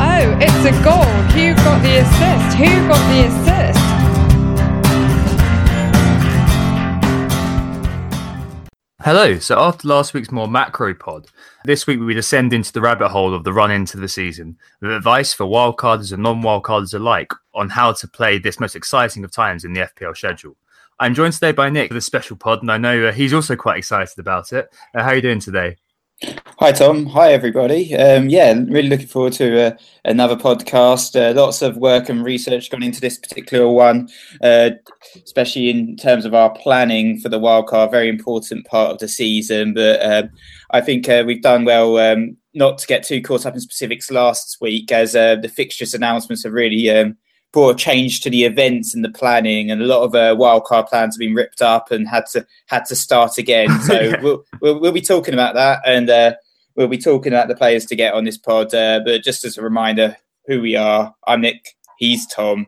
Oh, it's a goal. Who got the assist? Who got the assist? Hello. So after last week's more macro pod, this week we descend into the rabbit hole of the run into the season with advice for wildcarders and non-wildcarders alike on how to play this most exciting of times in the FPL schedule. I'm joined today by Nick for the special pod, and I know uh, he's also quite excited about it. Uh, how are you doing today? Hi, Tom. Hi, everybody. Um, yeah, really looking forward to uh, another podcast. Uh, lots of work and research gone into this particular one, uh, especially in terms of our planning for the wildcard. Very important part of the season, but um, I think uh, we've done well. Um, not to get too caught up in specifics last week, as uh, the fixtures announcements have really um, brought a change to the events and the planning, and a lot of uh, wildcard plans have been ripped up and had to had to start again. So yeah. we'll, we'll, we'll be talking about that, and uh, we'll be talking about the players to get on this pod. Uh, but just as a reminder, who we are. I'm Nick. He's Tom.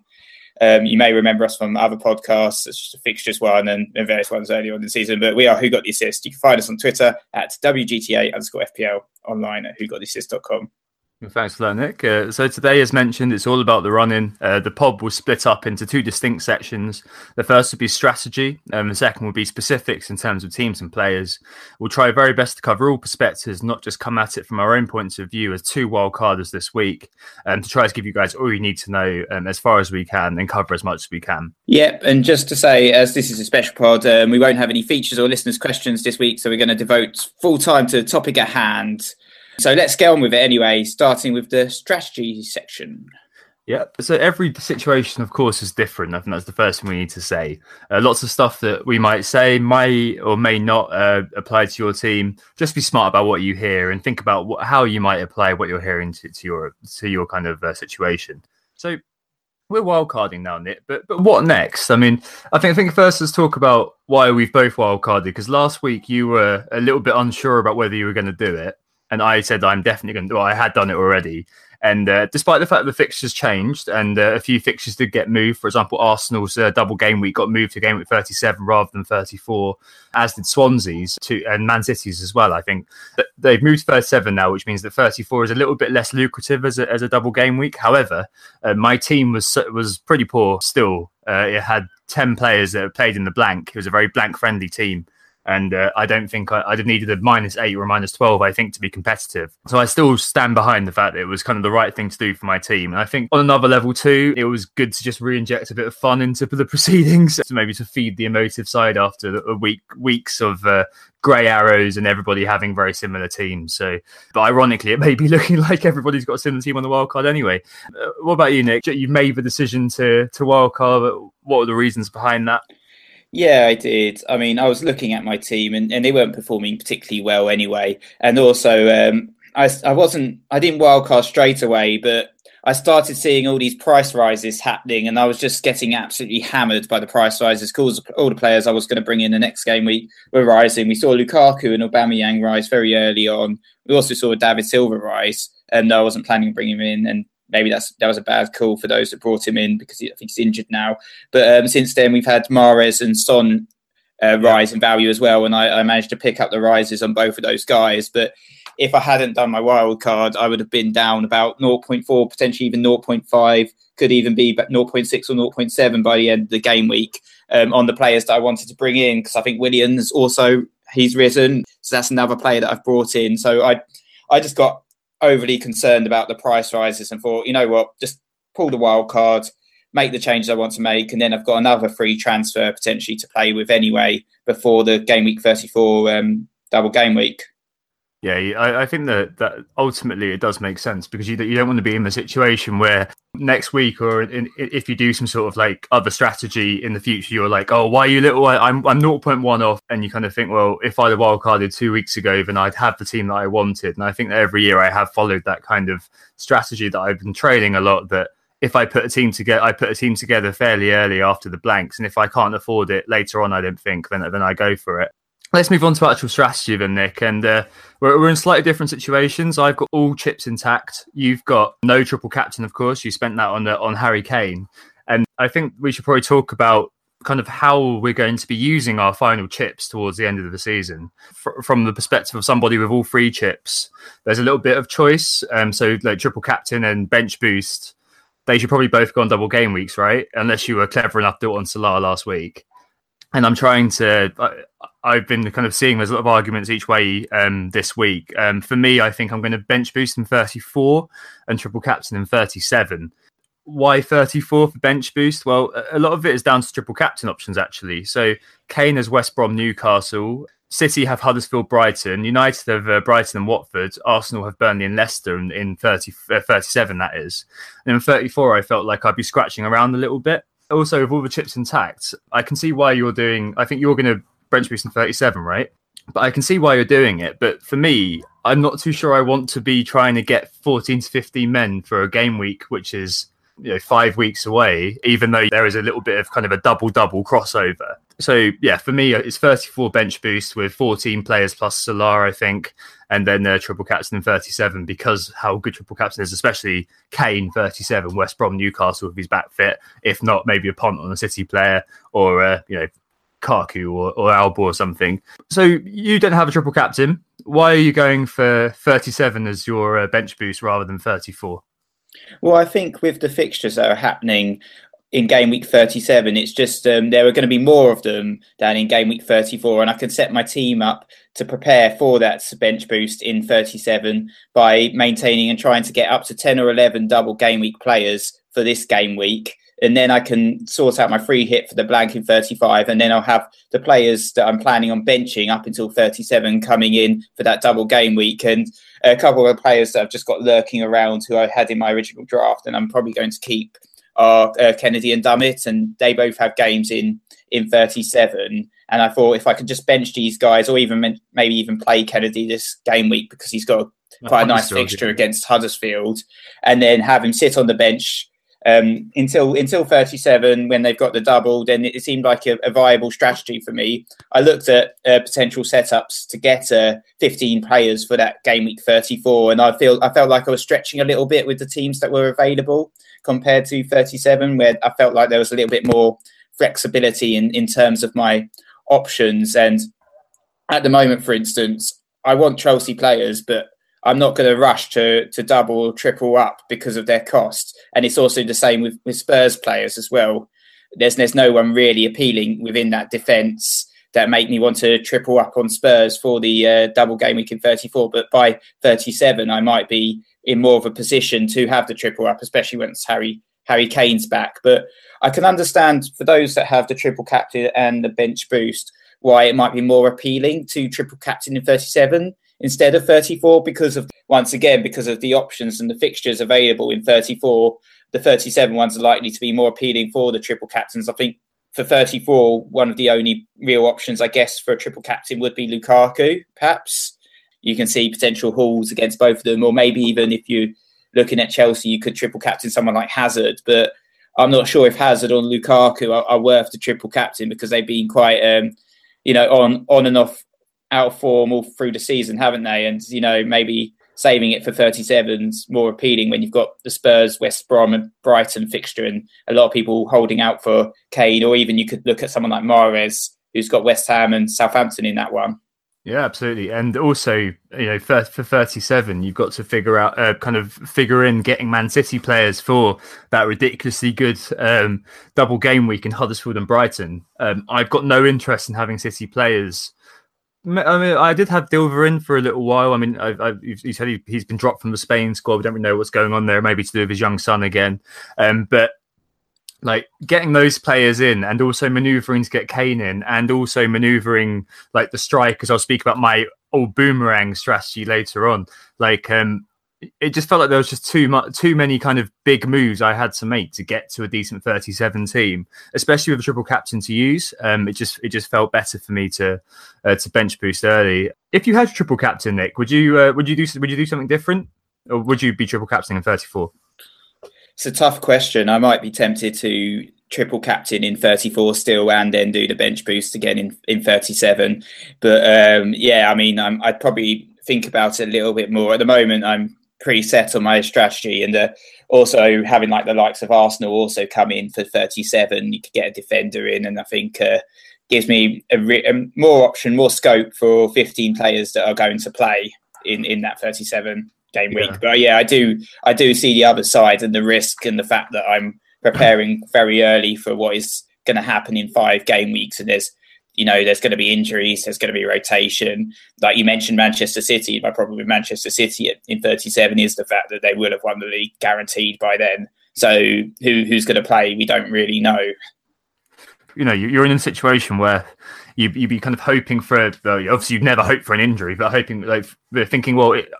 Um, you may remember us from other podcasts, such as Fixtures One and, and various ones earlier on in the season. But we are Who Got the Assist. You can find us on Twitter at WGTA underscore FPL, online at whogottheassist.com. Thanks for that, Nick. Uh, so today, as mentioned, it's all about the running. Uh, the pod will split up into two distinct sections. The first will be strategy, and the second will be specifics in terms of teams and players. We'll try very best to cover all perspectives, not just come at it from our own points of view as two wildcarders this week, and um, to try to give you guys all you need to know um, as far as we can and cover as much as we can. Yep, and just to say, as this is a special pod, um, we won't have any features or listeners' questions this week, so we're going to devote full time to the topic at hand. So let's get on with it anyway, starting with the strategy section. Yeah. So every situation, of course, is different. I think that's the first thing we need to say. Uh, lots of stuff that we might say may or may not uh, apply to your team. Just be smart about what you hear and think about how you might apply what you're hearing to, to your to your kind of uh, situation. So we're wildcarding now, Nick. But but what next? I mean, I think I think first let's talk about why we've both wildcarded. Because last week you were a little bit unsure about whether you were going to do it and I said I'm definitely going to. Well, I had done it already, and uh, despite the fact that the fixtures changed and uh, a few fixtures did get moved, for example, Arsenal's uh, double game week got moved to game week 37 rather than 34, as did Swansea's to, and Man City's as well. I think they've moved to 37 now, which means that 34 is a little bit less lucrative as a, as a double game week. However, uh, my team was was pretty poor still. Uh, it had 10 players that played in the blank. It was a very blank friendly team and uh, I don't think I, I'd have needed a minus eight or a minus 12, I think, to be competitive. So I still stand behind the fact that it was kind of the right thing to do for my team. And I think on another level, too, it was good to just re inject a bit of fun into the proceedings, to maybe to feed the emotive side after a week, weeks of uh, grey arrows and everybody having very similar teams. So, but ironically, it may be looking like everybody's got a similar team on the wild card anyway. Uh, what about you, Nick? You made the decision to to wild card. What were the reasons behind that? Yeah, I did. I mean, I was looking at my team, and, and they weren't performing particularly well anyway. And also, um, I, I wasn't, I didn't wildcard straight away, but I started seeing all these price rises happening, and I was just getting absolutely hammered by the price rises. Because all the players I was going to bring in the next game week were rising. We saw Lukaku and Aubameyang rise very early on. We also saw David Silva rise, and I wasn't planning on bringing him in. And maybe that's that was a bad call for those that brought him in because he, I think he's injured now. But um, since then, we've had Mahrez and Son uh, rise in value as well, and I, I, managed to pick up the rises on both of those guys. But if I hadn't done my wild card, I would have been down about 0.4, potentially even 0.5, could even be 0.6 or 0.7 by the end of the game week um, on the players that I wanted to bring in because I think Willian's also he's risen, so that's another player that I've brought in. So I I just got overly concerned about the price rises and thought, you know what, just pull the wild card, make the changes I want to make, and then I've got another free transfer potentially to play with anyway before the game week 34 um, double game week. Yeah, I, I, think that that ultimately it does make sense because you you don't want to be in the situation where next week or in, if you do some sort of like other strategy in the future, you're like, oh, why are you little? I'm I'm 0.1 off, and you kind of think, well, if I'd have wildcarded two weeks ago, then I'd have the team that I wanted. And I think that every year I have followed that kind of strategy that I've been training a lot. That if I put a team together, I put a team together fairly early after the blanks, and if I can't afford it later on, I don't think then then I go for it. Let's move on to actual strategy then, Nick. And uh, we're, we're in slightly different situations. I've got all chips intact. You've got no triple captain, of course. You spent that on the, on Harry Kane. And I think we should probably talk about kind of how we're going to be using our final chips towards the end of the season. From the perspective of somebody with all three chips, there's a little bit of choice. Um, so like triple captain and bench boost, they should probably both go on double game weeks, right? Unless you were clever enough to do it on Salah last week. And I'm trying to. I've been kind of seeing there's a lot of arguments each way um, this week. Um, for me, I think I'm going to bench boost in 34 and triple captain in 37. Why 34 for bench boost? Well, a lot of it is down to triple captain options, actually. So Kane has West Brom, Newcastle. City have Huddersfield, Brighton. United have uh, Brighton and Watford. Arsenal have Burnley and Leicester in, in 30, uh, 37, that is. And in 34, I felt like I'd be scratching around a little bit. Also, with all the chips intact, I can see why you're doing. I think you're going to bench boost in 37, right? But I can see why you're doing it. But for me, I'm not too sure I want to be trying to get 14 to 15 men for a game week, which is you know five weeks away, even though there is a little bit of kind of a double double crossover. So yeah, for me, it's 34 bench boost with 14 players plus Salah, I think, and then uh, triple captain 37 because how good triple captain is, especially Kane 37, West Brom, Newcastle if he's back fit. If not, maybe a punt on a City player or uh, you know Kaku or, or Alba or something. So you don't have a triple captain. Why are you going for 37 as your uh, bench boost rather than 34? Well, I think with the fixtures that are happening in game week 37, it's just um, there are going to be more of them than in game week 34. And I can set my team up to prepare for that bench boost in 37 by maintaining and trying to get up to 10 or 11 double game week players for this game week and then I can sort out my free hit for the blank in 35, and then I'll have the players that I'm planning on benching up until 37 coming in for that double game week, and a couple of players that I've just got lurking around who I had in my original draft, and I'm probably going to keep are uh, Kennedy and Dummett, and they both have games in in 37. And I thought if I could just bench these guys, or even maybe even play Kennedy this game week because he's got quite a nice fixture against Huddersfield, and then have him sit on the bench um, until until 37 when they've got the double then it seemed like a, a viable strategy for me i looked at uh, potential setups to get uh, 15 players for that game week 34 and i feel i felt like i was stretching a little bit with the teams that were available compared to 37 where i felt like there was a little bit more flexibility in, in terms of my options and at the moment for instance i want chelsea players but I'm not going to rush to to double or triple up because of their cost. And it's also the same with, with Spurs players as well. There's there's no one really appealing within that defence that make me want to triple up on Spurs for the uh, double game week in 34. But by 37, I might be in more of a position to have the triple up, especially once Harry Harry Kane's back. But I can understand for those that have the triple captain and the bench boost why it might be more appealing to triple captain in 37 instead of 34 because of once again because of the options and the fixtures available in 34 the 37 ones are likely to be more appealing for the triple captains. I think for 34 one of the only real options i guess for a triple captain would be lukaku perhaps. You can see potential hauls against both of them or maybe even if you're looking at chelsea you could triple captain someone like hazard. But i'm not sure if hazard or lukaku are, are worth the triple captain because they've been quite um, you know on on and off out of form all through the season, haven't they? And you know, maybe saving it for 37's more appealing when you've got the Spurs, West Brom, and Brighton fixture, and a lot of people holding out for Kane, or even you could look at someone like Mahrez, who's got West Ham and Southampton in that one. Yeah, absolutely. And also, you know, for, for 37, you've got to figure out, uh, kind of figure in getting Man City players for that ridiculously good um, double game week in Huddersfield and Brighton. Um, I've got no interest in having City players I mean, I did have Dilver in for a little while. I mean, I, I, said he, has been dropped from the Spain squad. We don't really know what's going on there. Maybe to do with his young son again. Um, but like getting those players in and also maneuvering to get Kane in and also maneuvering like the strikers. I'll speak about my old boomerang strategy later on. Like um, it just felt like there was just too much, too many kind of big moves I had to make to get to a decent 37 team, especially with a triple captain to use. Um, it just it just felt better for me to uh, to bench boost early. If you had triple captain, Nick, would you uh, would you do would you do something different, or would you be triple captain in 34? It's a tough question. I might be tempted to triple captain in 34 still and then do the bench boost again in, in 37 but um, yeah i mean I'm, i would probably think about it a little bit more at the moment i'm pretty set on my strategy and uh, also having like the likes of arsenal also come in for 37 you could get a defender in and i think uh, gives me a, re- a more option more scope for 15 players that are going to play in in that 37 game week yeah. but yeah i do i do see the other side and the risk and the fact that i'm preparing very early for what is going to happen in five game weeks. And there's, you know, there's going to be injuries, there's going to be rotation. Like you mentioned, Manchester City. My problem with Manchester City in 37 is the fact that they will have won the league guaranteed by then. So who who's going to play? We don't really know. You know, you're in a situation where you you'd be kind of hoping for. Obviously, you'd never hope for an injury, but hoping like they're thinking, well, it,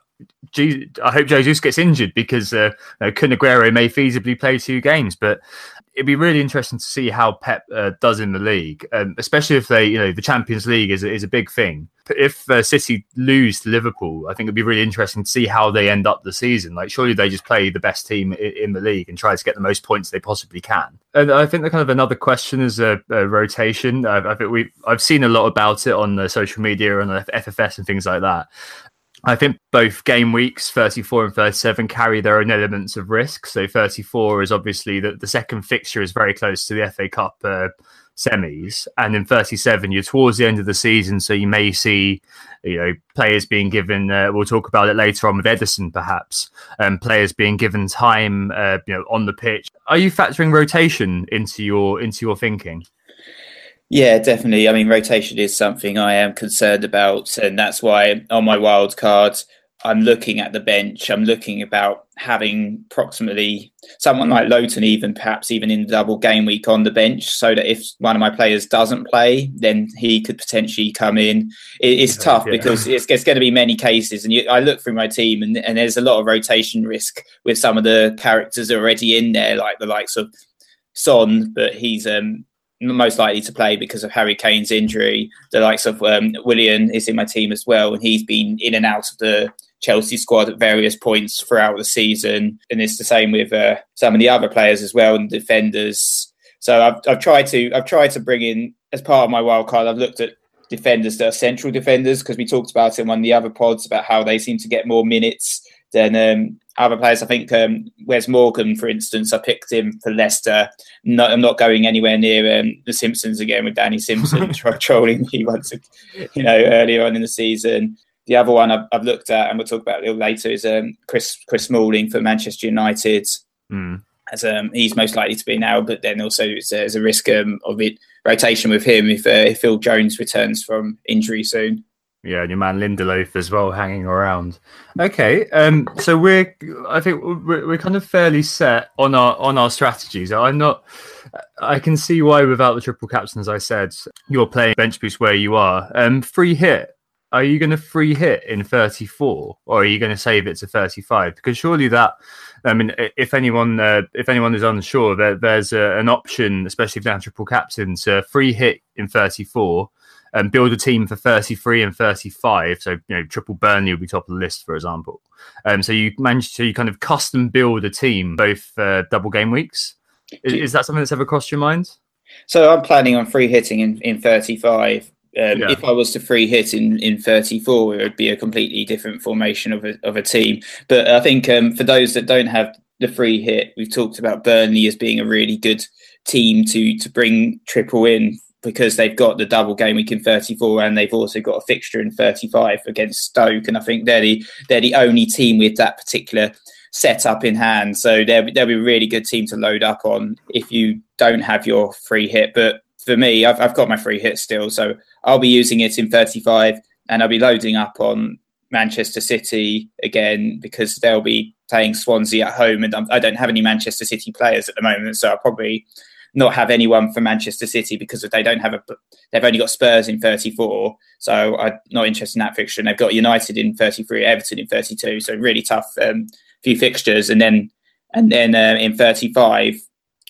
I hope Jesus gets injured because uh, you know, may feasibly play two games, but it'd be really interesting to see how Pep uh, does in the league, um, especially if they, you know, the Champions League is is a big thing. If uh, City lose to Liverpool, I think it'd be really interesting to see how they end up the season. Like, surely they just play the best team in, in the league and try to get the most points they possibly can. And I think the kind of another question is a, a rotation. I, I, think we I've seen a lot about it on the social media and FFS and things like that. I think both game weeks 34 and 37 carry their own elements of risk. So 34 is obviously that the second fixture is very close to the FA Cup uh, semis, and in 37 you're towards the end of the season, so you may see you know players being given. Uh, we'll talk about it later on with Ederson, perhaps, um, players being given time, uh, you know, on the pitch. Are you factoring rotation into your into your thinking? Yeah, definitely. I mean, rotation is something I am concerned about, and that's why on my wild card, I'm looking at the bench. I'm looking about having approximately someone like Lowton, even perhaps even in the double game week on the bench, so that if one of my players doesn't play, then he could potentially come in. it's tough yeah. because it's, it's, going to be many cases, and you, I look through my team, and, and there's a lot of rotation risk with some of the characters already in there, like the likes of Son, but he's um, most likely to play because of Harry Kane's injury. The likes of um, Willian is in my team as well, and he's been in and out of the Chelsea squad at various points throughout the season. And it's the same with uh, some of the other players as well and defenders. So I've, I've tried to I've tried to bring in as part of my wild card. I've looked at defenders that are central defenders because we talked about it in one of the other pods about how they seem to get more minutes than um, other players. I think um, Wes Morgan, for instance, I picked him for Leicester. No, I'm not going anywhere near um, the Simpsons again with Danny Simpson trolling me once, you know, earlier on in the season. The other one I've, I've, looked at, and we'll talk about a little later, is um, Chris Chris Smalling for Manchester United. Mm. As um, he's most likely to be now, but then also there's a risk um, of it rotation with him if, uh, if Phil Jones returns from injury soon. Yeah, and your man Lindelof as well hanging around. Okay, um, so we're I think we're, we're kind of fairly set on our on our strategies. I'm not. I can see why without the triple captain, as I said, you're playing bench boost where you are. Um, free hit. Are you going to free hit in 34, or are you going to save it to 35? Because surely that I mean, if anyone uh, if anyone is unsure, there, there's a, an option, especially if they're triple captain, to free hit in 34 and build a team for 33 and 35. So, you know, triple Burnley will be top of the list, for example. Um, so you manage to you kind of custom build a team, both uh, double game weeks. Is, is, that something that's ever crossed your mind? So I'm planning on free hitting in, in 35. Um, yeah. If I was to free hit in, in 34, it would be a completely different formation of a, of a team. But I think um, for those that don't have the free hit, we've talked about Burnley as being a really good team to to bring triple in because they've got the double game week in 34 and they've also got a fixture in 35 against Stoke. And I think they're the, they're the only team with that particular setup in hand. So they'll, they'll be a really good team to load up on if you don't have your free hit. But for me, I've, I've got my free hit still. So I'll be using it in 35 and I'll be loading up on Manchester City again because they'll be playing Swansea at home, and I don't have any Manchester City players at the moment, so I'll probably not have anyone for Manchester City because they don't have a. They've only got Spurs in 34, so I'm not interested in that fixture. And they've got United in 33, Everton in 32, so really tough um, few fixtures. And then and then uh, in 35,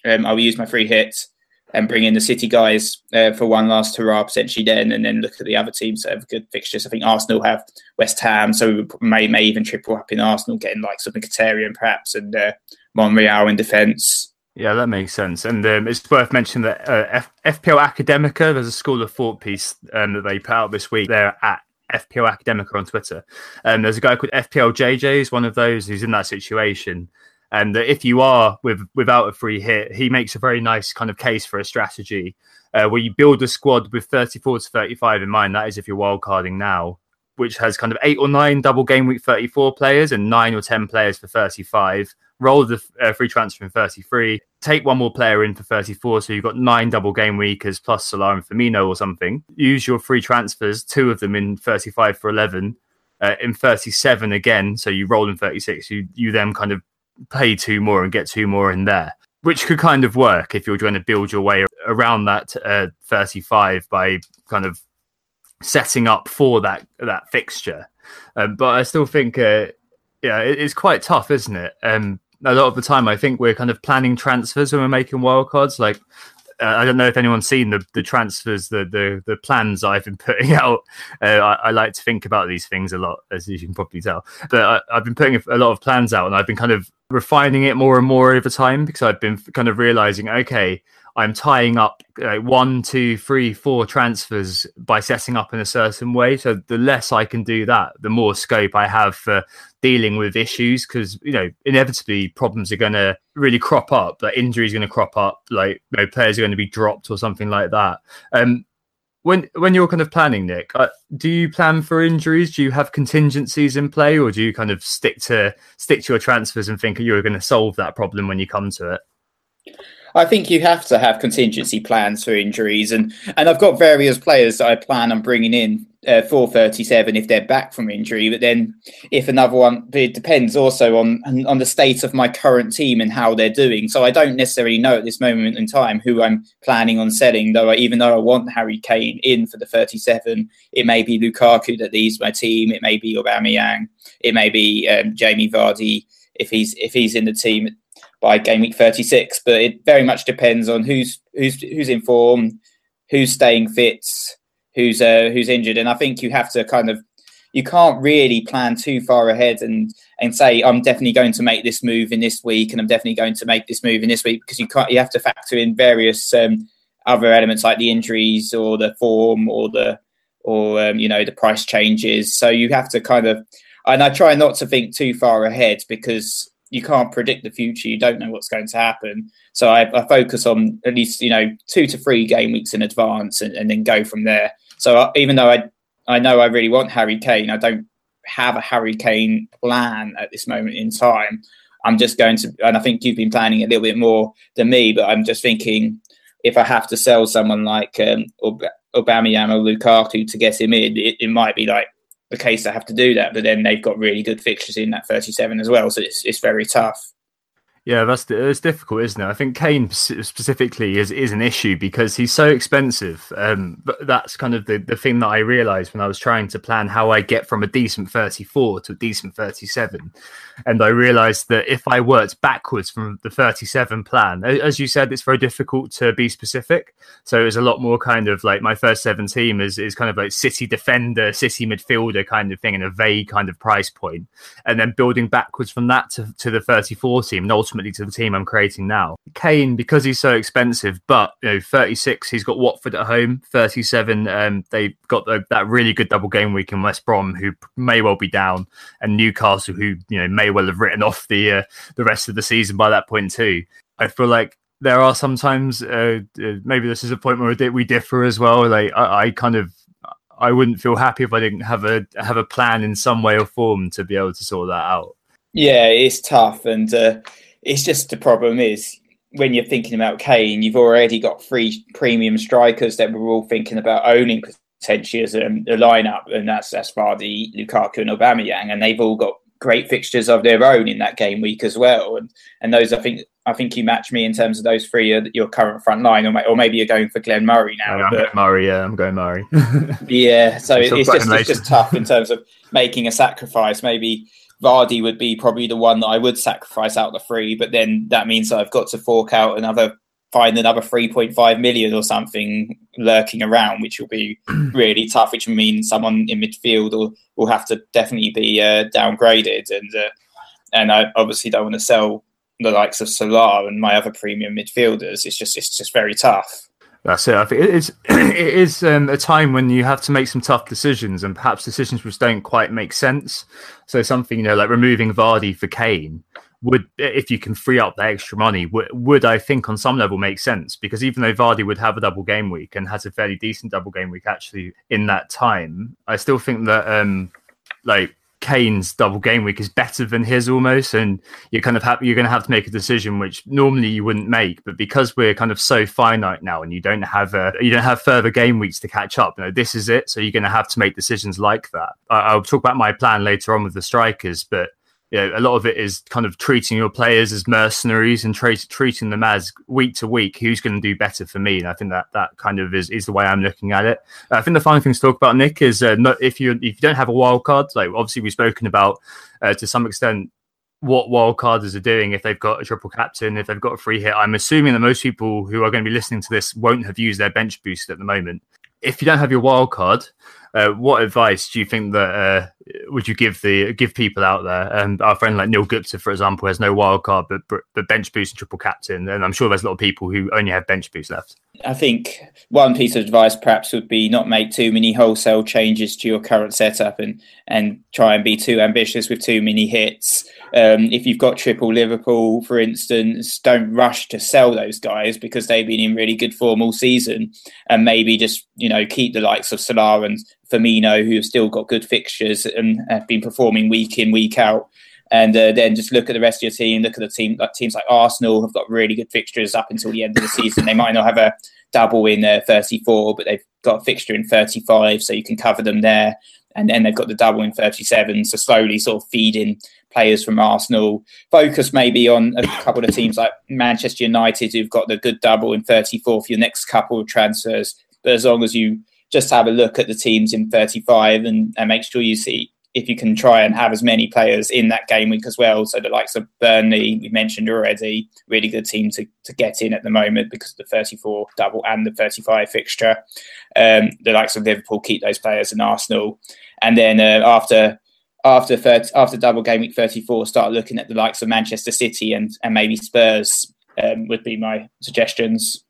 um, I'll use my free hits and bring in the City guys uh, for one last hurrah potentially then, and then look at the other teams that have good fixtures. I think Arsenal have West Ham, so we may may even triple up in Arsenal, getting like something Mkhitaryan perhaps and uh, Monreal in defence. Yeah, that makes sense. And um, it's worth mentioning that uh, F- FPL Academica, there's a school of thought piece um, that they put out this week. They're at FPL Academica on Twitter. And um, there's a guy called FPL JJ, who's one of those who's in that situation. And that if you are with without a free hit, he makes a very nice kind of case for a strategy uh, where you build a squad with 34 to 35 in mind. That is if you're wildcarding now, which has kind of eight or nine double game week 34 players and nine or 10 players for 35 roll the uh, free transfer in 33, take one more player in for 34. So you've got nine double game weekers plus Salah and Firmino or something. Use your free transfers, two of them in 35 for 11. Uh, in 37 again, so you roll in 36. You you then kind of play two more and get two more in there, which could kind of work if you're trying to build your way around that uh, 35 by kind of setting up for that that fixture. Um, but I still think, uh, yeah, it, it's quite tough, isn't it? Um, a lot of the time, I think we're kind of planning transfers when we're making wildcards. Like, uh, I don't know if anyone's seen the, the transfers, the, the the plans I've been putting out. Uh, I, I, like to think about these things a lot, as you can probably tell. But I, have been putting a lot of plans out, and I've been kind of refining it more and more over time because I've been kind of realizing, okay, I'm tying up uh, one, two, three, four transfers by setting up in a certain way. So the less I can do that, the more scope I have for dealing with issues because you know inevitably problems are going to really crop up. Like injuries going to crop up, like you know, players are going to be dropped or something like that. Um, when when you're kind of planning, Nick, uh, do you plan for injuries? Do you have contingencies in play, or do you kind of stick to stick to your transfers and think you're going to solve that problem when you come to it? I think you have to have contingency plans for injuries, and and I've got various players that I plan on bringing in uh, for 37 if they're back from injury. But then if another one, it depends also on on the state of my current team and how they're doing. So I don't necessarily know at this moment in time who I'm planning on selling. Though, I, even though I want Harry Kane in for the 37, it may be Lukaku that leaves my team. It may be Aubameyang. It may be um, Jamie Vardy if he's if he's in the team by game week 36. But it very much depends on who's who's who's in form, who's staying fit, who's uh, who's injured, and I think you have to kind of you can't really plan too far ahead and and say I'm definitely going to make this move in this week and I'm definitely going to make this move in this week because you can't you have to factor in various um, other elements like the injuries or the form or the or um, you know the price changes so you have to kind of and I try not to think too far ahead because you can't predict the future. You don't know what's going to happen. So I, I focus on at least you know two to three game weeks in advance, and, and then go from there. So I, even though I I know I really want Harry Kane, I don't have a Harry Kane plan at this moment in time. I'm just going to, and I think you've been planning a little bit more than me, but I'm just thinking if I have to sell someone like um, Aubameyang or Lukaku to get him in, it, it might be like the case they have to do that. But then they've got really good fixtures in that 37 as well, so it's it's very tough. Yeah, that's it's difficult, isn't it? I think Kane specifically is is an issue because he's so expensive. Um, but that's kind of the, the thing that I realized when I was trying to plan how I get from a decent 34 to a decent 37. And I realized that if I worked backwards from the 37 plan, as you said, it's very difficult to be specific. So it was a lot more kind of like my first seven team is, is kind of like city defender, city midfielder kind of thing in a vague kind of price point. And then building backwards from that to, to the 34 team and ultimately to the team I'm creating now. Kane, because he's so expensive, but you know, 36, he's got Watford at home, 37, um, they got the, that really good double game week in West Brom, who may well be down, and Newcastle, who you know may may well have written off the uh, the rest of the season by that point too. I feel like there are sometimes uh, uh maybe this is a point where we differ as well. Like I, I, kind of I wouldn't feel happy if I didn't have a have a plan in some way or form to be able to sort that out. Yeah, it's tough, and uh, it's just the problem is when you're thinking about Kane, you've already got three premium strikers that we're all thinking about owning potentially as a, a lineup, and that's that's Vardy, Lukaku, and Aubameyang, and they've all got great fixtures of their own in that game week as well. And and those I think I think you match me in terms of those three are your current front line, or, or maybe you're going for Glenn Murray now. Yeah, but, Murray, yeah, I'm going Murray. yeah, so it's just it's just tough in terms of making a sacrifice. Maybe Vardy would be probably the one that I would sacrifice out the three, but then that means I've got to fork out another find another 3.5 million or something lurking around, which will be really tough, which means someone in midfield will, will have to definitely be uh, downgraded. And uh, and I obviously don't want to sell the likes of Salah and my other premium midfielders. It's just it's just very tough. That's it. I think it is. It is um, a time when you have to make some tough decisions, and perhaps decisions which don't quite make sense. So something you know, like removing Vardy for Kane, would if you can free up that extra money would, would I think on some level make sense because even though Vardy would have a double game week and has a fairly decent double game week actually in that time, I still think that um like Kane's double game week is better than his almost, and you're kind of happy you're going to have to make a decision which normally you wouldn't make, but because we're kind of so finite now, and you don't have a you don't have further game weeks to catch up. You know, this is it, so you're going to have to make decisions like that. I, I'll talk about my plan later on with the strikers, but you know, a lot of it is kind of treating your players as mercenaries and tra- treating them as week to week who's going to do better for me. And I think that that kind of is, is the way I'm looking at it. I think the final thing to talk about, Nick, is uh, if you if you don't have a wild card, like obviously we've spoken about uh, to some extent what wild carders are doing if they've got a triple captain, if they've got a free hit. I'm assuming that most people who are going to be listening to this won't have used their bench boost at the moment. If you don't have your wild card, uh, what advice do you think that uh, would you give the give people out there? And our friend like Neil Gupta, for example, has no wild card, but but bench boost and triple captain, and I'm sure there's a lot of people who only have bench boost left. I think one piece of advice perhaps would be not make too many wholesale changes to your current setup and and try and be too ambitious with too many hits. Um, if you've got triple Liverpool, for instance, don't rush to sell those guys because they've been in really good form all season, and maybe just you know keep the likes of Salah and Firmino, who have still got good fixtures and have been performing week in, week out. And uh, then just look at the rest of your team. Look at the team, like teams like Arsenal have got really good fixtures up until the end of the season. They might not have a double in uh, 34, but they've got a fixture in 35, so you can cover them there. And then they've got the double in 37, so slowly sort of feeding players from Arsenal. Focus maybe on a couple of teams like Manchester United, who've got the good double in 34 for your next couple of transfers. But as long as you just have a look at the teams in 35 and, and make sure you see if you can try and have as many players in that game week as well. So the likes of Burnley, we mentioned already, really good team to, to get in at the moment because of the 34 double and the 35 fixture. Um, the likes of Liverpool keep those players in Arsenal. And then uh, after after 30, after double game week 34, start looking at the likes of Manchester City and, and maybe Spurs um, would be my suggestions.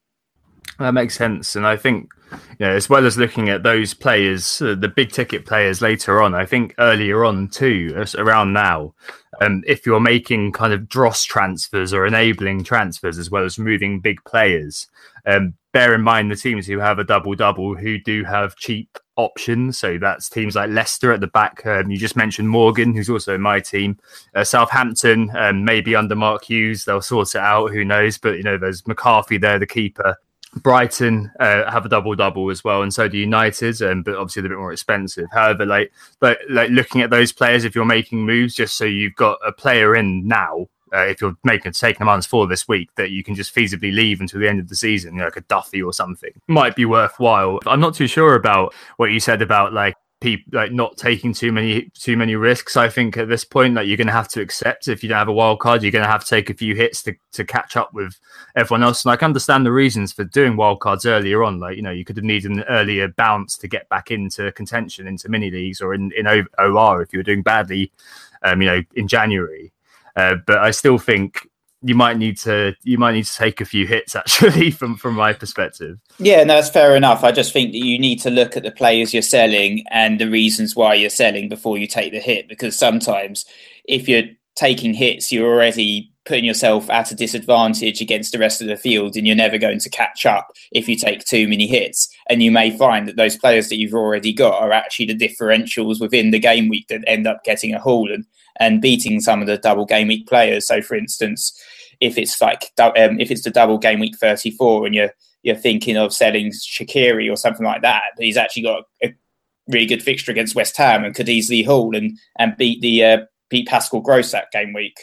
That makes sense. And I think you know, as well as looking at those players, uh, the big ticket players later on, I think earlier on too, around now, um, if you're making kind of dross transfers or enabling transfers as well as moving big players, um, bear in mind the teams who have a double double who do have cheap options. So that's teams like Leicester at the back. Um, you just mentioned Morgan, who's also in my team. Uh, Southampton, um, maybe under Mark Hughes, they'll sort it out. Who knows? But you know, there's McCarthy there, the keeper. Brighton uh, have a double double as well, and so do United, um, but obviously they're a bit more expensive. However, like but like looking at those players, if you're making moves, just so you've got a player in now, uh, if you're making taking a months for this week, that you can just feasibly leave until the end of the season, you know, like a Duffy or something, might be worthwhile. I'm not too sure about what you said about like people like not taking too many too many risks. I think at this point that like, you're going to have to accept if you don't have a wild card, you're going to have to take a few hits to, to catch up with everyone else. And I can understand the reasons for doing wild cards earlier on. Like you know, you could have needed an earlier bounce to get back into contention into mini leagues or in in OR if you were doing badly, um, you know, in January. Uh, but I still think you might need to you might need to take a few hits actually from from my perspective. Yeah no that's fair enough. I just think that you need to look at the players you're selling and the reasons why you're selling before you take the hit because sometimes if you're taking hits you're already putting yourself at a disadvantage against the rest of the field and you're never going to catch up if you take too many hits. And you may find that those players that you've already got are actually the differentials within the game week that end up getting a haul and, and beating some of the double game week players. So for instance if it's like um, if it's the double game week 34 and you're you're thinking of selling Shaqiri or something like that, but he's actually got a really good fixture against West Ham and could easily haul and and beat the uh, beat Pascal Gross that game week.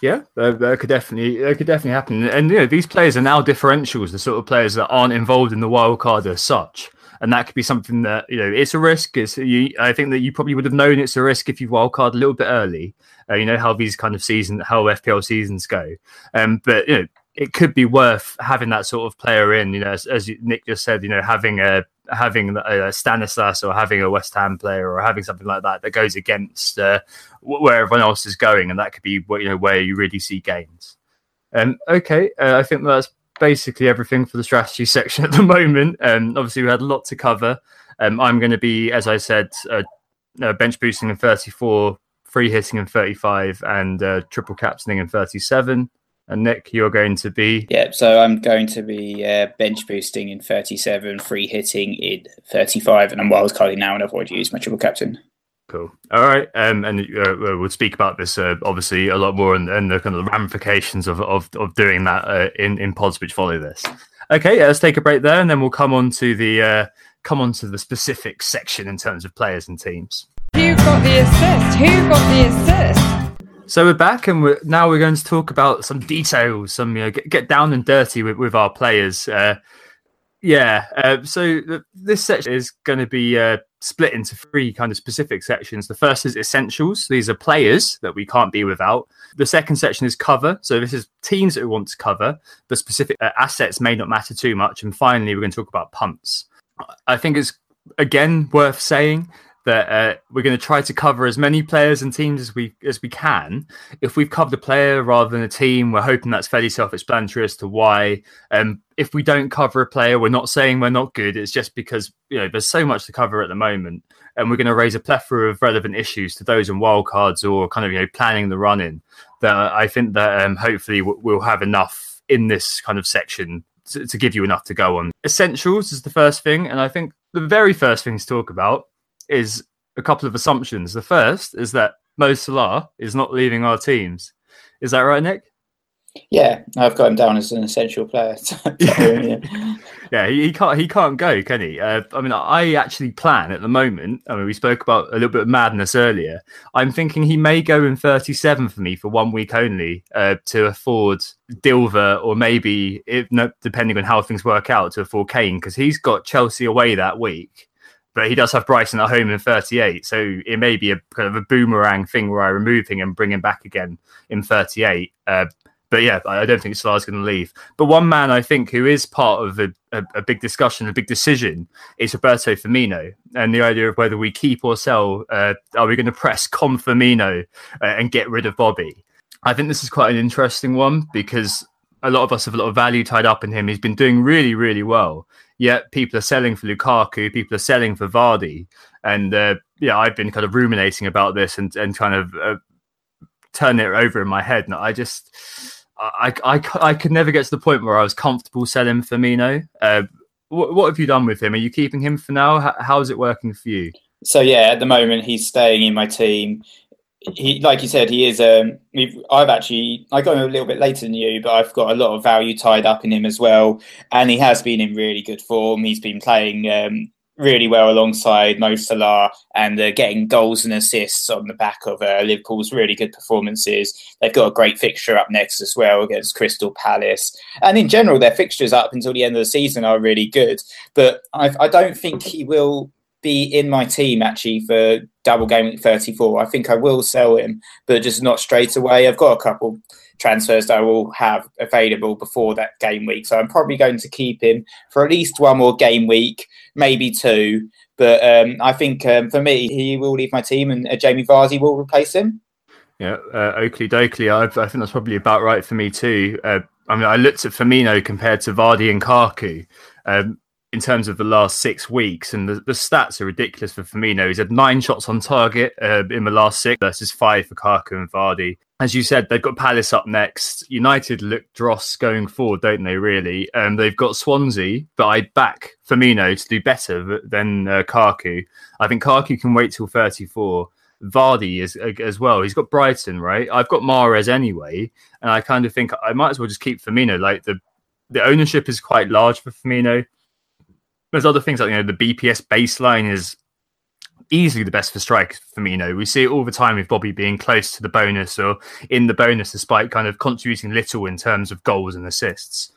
Yeah, that, that, could definitely that could definitely happen. And you know, these players are now differentials, the sort of players that aren't involved in the wild card as such. And that could be something that you know it's a risk. It's you, I think that you probably would have known it's a risk if you wildcard a little bit early. Uh, you know how these kind of season, how FPL seasons go. Um, but you know, it could be worth having that sort of player in. You know, as, as Nick just said, you know, having a having a Stanislas or having a West Ham player or having something like that that goes against uh, where everyone else is going, and that could be you know where you really see gains. Um, okay, uh, I think that's basically everything for the strategy section at the moment. Um, obviously, we had a lot to cover. Um, I'm going to be, as I said, uh, uh, bench boosting in 34, free hitting in 35, and uh, triple captaining in 37. And Nick, you're going to be. Yeah, so I'm going to be uh, bench boosting in 37, free hitting in 35, and I'm wildcarding now and avoid use my triple captain. Cool. All right. Um, and uh, we'll speak about this uh, obviously a lot more and, and, the kind of ramifications of, of, of doing that uh, in, in pods which follow this. Okay, let's take a break there and then we'll come on to the uh, come on to the specific section in terms of players and teams. Who got the assist? Who got the assist? So we're back, and we're, now we're going to talk about some details, some you know, get, get down and dirty with, with our players. Uh, yeah, uh, so the, this section is going to be uh, split into three kind of specific sections. The first is essentials. These are players that we can't be without. The second section is cover. So this is teams that we want to cover, but specific uh, assets may not matter too much. And finally, we're going to talk about punts. I think it's again worth saying that uh, we're going to try to cover as many players and teams as we as we can. If we've covered a player rather than a team, we're hoping that's fairly self-explanatory as to why. Um, if we don't cover a player, we're not saying we're not good. It's just because you know there's so much to cover at the moment, and we're going to raise a plethora of relevant issues to those in wildcards or kind of you know planning the run in. That I think that um, hopefully we'll have enough in this kind of section to, to give you enough to go on. Essentials is the first thing, and I think the very first thing to talk about is a couple of assumptions. The first is that Mo Salah is not leaving our teams. Is that right, Nick? Yeah, I've got him down as an essential player. yeah, yeah he, he, can't he can't go, can he? Uh, I mean, I actually plan at the moment. I mean, we spoke about a little bit of madness earlier. I'm thinking he may go in 37 for me for one week only uh, to afford Dilver, or maybe if, no, depending on how things work out, to afford Kane because he's got Chelsea away that week but he does have Brighton at home in 38. So it may be a kind of a boomerang thing where I remove him and bring him back again in 38. Uh, but yeah, I don't think Salah's going to leave. But one man I think who is part of a, a, a, big discussion, a big decision, is Roberto Firmino, and the idea of whether we keep or sell. Uh, are we going to press com Firmino uh, and get rid of Bobby? I think this is quite an interesting one because a lot of us have a lot of value tied up in him. He's been doing really, really well. Yet people are selling for Lukaku, people are selling for Vardy, and uh, yeah, I've been kind of ruminating about this and and kind of uh, turning it over in my head. And I just, I, I, I could never get to the point where I was comfortable selling Firmino. Uh, what, what have you done with him? Are you keeping him for now? How, how's it working for you? So yeah, at the moment he's staying in my team he, like you said, he is. Um, I've actually I got him a little bit later than you, but I've got a lot of value tied up in him as well, and he has been in really good form. He's been playing um, really well alongside Mo Salah and uh, getting goals and assists on the back of uh, Liverpool's really good performances. They've got a great fixture up next as well against Crystal Palace, and in general, their fixtures up until the end of the season are really good. But I've, I do not think he will be in my team actually for double game week 34. I think I will sell him, but just not straight away. I've got a couple transfers that I will have available before that game week. So I'm probably going to keep him for at least one more game week, maybe two. But um, I think um, for me, he will leave my team and uh, Jamie Vardy will replace him. Yeah, uh, Oakley Dokley, I, I, think that's probably about right for me too. Uh, I mean, I looked at Firmino compared to Vardy and Kaku. Um, in terms of the last six weeks, and the, the stats are ridiculous for Firmino. He's had nine shots on target uh, in the last six versus five for Kaku and Vardy. As you said, they've got Palace up next. United look dross going forward, don't they? Really, um, they've got Swansea, but I back Firmino to do better than uh, Kaku. I think Kaku can wait till thirty-four. Vardy is as well. He's got Brighton, right? I've got Mahrez anyway, and I kind of think I might as well just keep Firmino. Like the the ownership is quite large for Firmino there's other things like you know the BPS baseline is easily the best for strike for me. You know, we see it all the time with Bobby being close to the bonus or in the bonus, despite kind of contributing little in terms of goals and assists.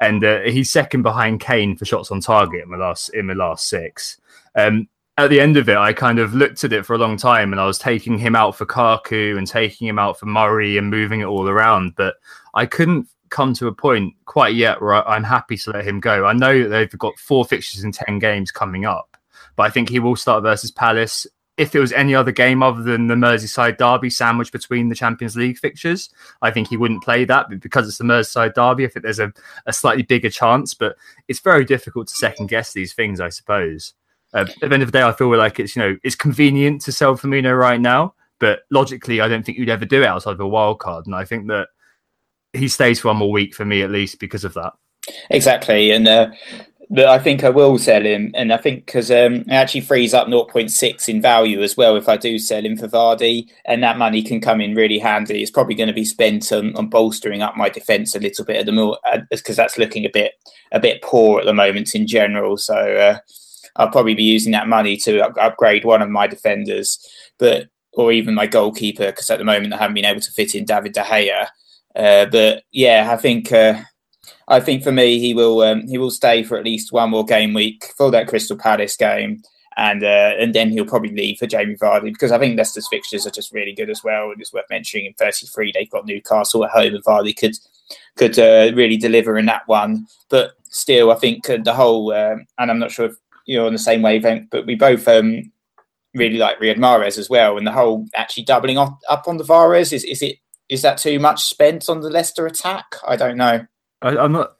And uh, he's second behind Kane for shots on target in the last in the last six. Um, at the end of it, I kind of looked at it for a long time, and I was taking him out for Kaku and taking him out for Murray and moving it all around, but I couldn't come to a point quite yet where I'm happy to let him go. I know that they've got four fixtures in ten games coming up but I think he will start versus Palace. If it was any other game other than the Merseyside derby sandwiched between the Champions League fixtures, I think he wouldn't play that. But because it's the Merseyside derby, I think there's a, a slightly bigger chance. But it's very difficult to second guess these things, I suppose. Uh, at the end of the day, I feel like it's you know it's convenient to sell Firmino right now, but logically, I don't think you'd ever do it outside of a wild card. And I think that he stays for one more week for me at least because of that. Exactly, and uh, but I think I will sell him, and I think because um, it actually frees up 0.6 in value as well if I do sell him for Vardy, and that money can come in really handy. It's probably going to be spent on, on bolstering up my defence a little bit at the moment because that's looking a bit a bit poor at the moment in general. So uh, I'll probably be using that money to up- upgrade one of my defenders, but or even my goalkeeper because at the moment I haven't been able to fit in David De Gea. Uh, but yeah, I think uh, I think for me, he will um, he will stay for at least one more game week for that Crystal Palace game, and uh, and then he'll probably leave for Jamie Vardy because I think Leicester's fixtures are just really good as well. And it's worth mentioning in 33 they've got Newcastle at home, and Vardy could could uh, really deliver in that one. But still, I think uh, the whole um, and I'm not sure if you're on the same wavelength, but we both um, really like Riyad Mahrez as well, and the whole actually doubling up, up on the Mahrez is is it is that too much spent on the Leicester attack? I don't know. I, am not.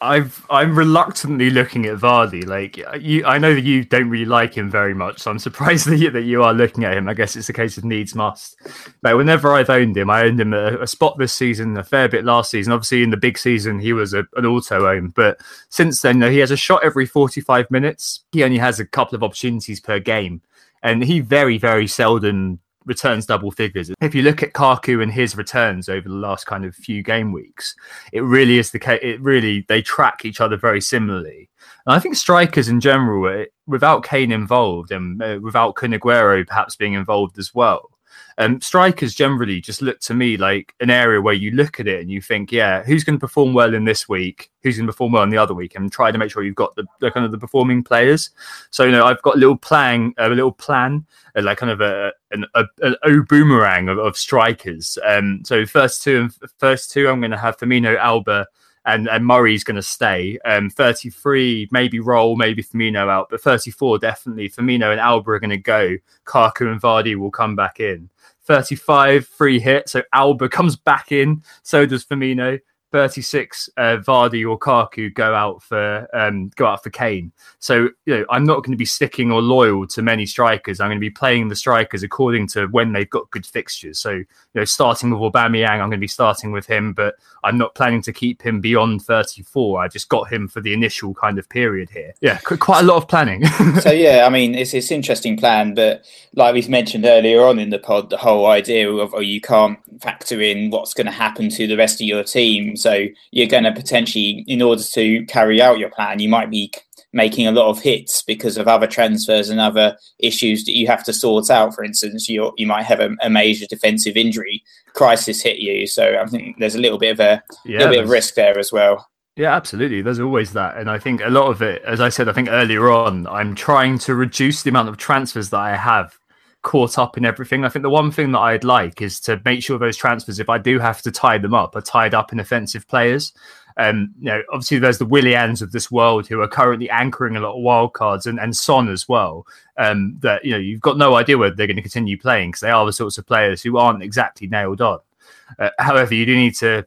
I, have I'm reluctantly looking at Vardy. Like you, I know that you don't really like him very much, so I'm surprised that you, that you are looking at him. I guess it's a case of needs must. But whenever I've owned him, I owned him a, a spot this season, a fair bit last season. Obviously, in the big season, he was a, an auto own. But since then, know, he has a shot every 45 minutes. He only has a couple of opportunities per game, and he very very seldom returns double figures. If you look at Kaku and his returns over the last kind of few game weeks, it really is the case. It really they track each other very similarly. And I think strikers in general, without Kane involved and uh, without Kun perhaps being involved as well, um, strikers generally just look to me like an area where you look at it and you think, yeah, who's going to perform well in this week? Who's going to perform well in the other week? And try to make sure you've got the, the kind of the performing players. So you know, I've got a little plan, a little plan, like kind of a an a, an o boomerang of, of strikers. Um, so first two, first two, I'm going to have Firmino, Auba and, and Murray's going to stay. Um, 33, maybe roll, maybe Firmino out, but 34 definitely. Firmino and Auba are going to go. Kaku and Vardy will come back in. 35 free hit. So Auba comes back in. So does Firmino. 36 uh, Vardy or Kaku go out for um, go out for Kane. So you know I'm not going to be sticking or loyal to many strikers. I'm going to be playing the strikers according to when they've got good fixtures. So you know starting with Aubameyang, I'm going to be starting with him, but I'm not planning to keep him beyond 34. I just got him for the initial kind of period here. Yeah, quite a lot of planning. so yeah, I mean it's it's interesting plan, but like we've mentioned earlier on in the pod, the whole idea of oh, you can't factor in what's going to happen to the rest of your team so you're going to potentially, in order to carry out your plan, you might be making a lot of hits because of other transfers and other issues that you have to sort out. For instance, you you might have a, a, major defensive injury crisis hit you. So I think there's a little bit of a yeah, little bit of risk there as well. Yeah, absolutely. There's always that. And I think a lot of it, as I said, I think earlier on, I'm trying to reduce the amount of transfers that I have caught up in everything. I think the one thing that I'd like is to make sure those transfers, if I do have to tie them up, are tied up in offensive players. Um, you know, obviously there's the Willians of this world who are currently anchoring a lot of wild cards and, and Son as well. Um, that you know you've got no idea whether they're going to continue playing because they are the sorts of players who aren't exactly nailed on. Uh, however, you do need to.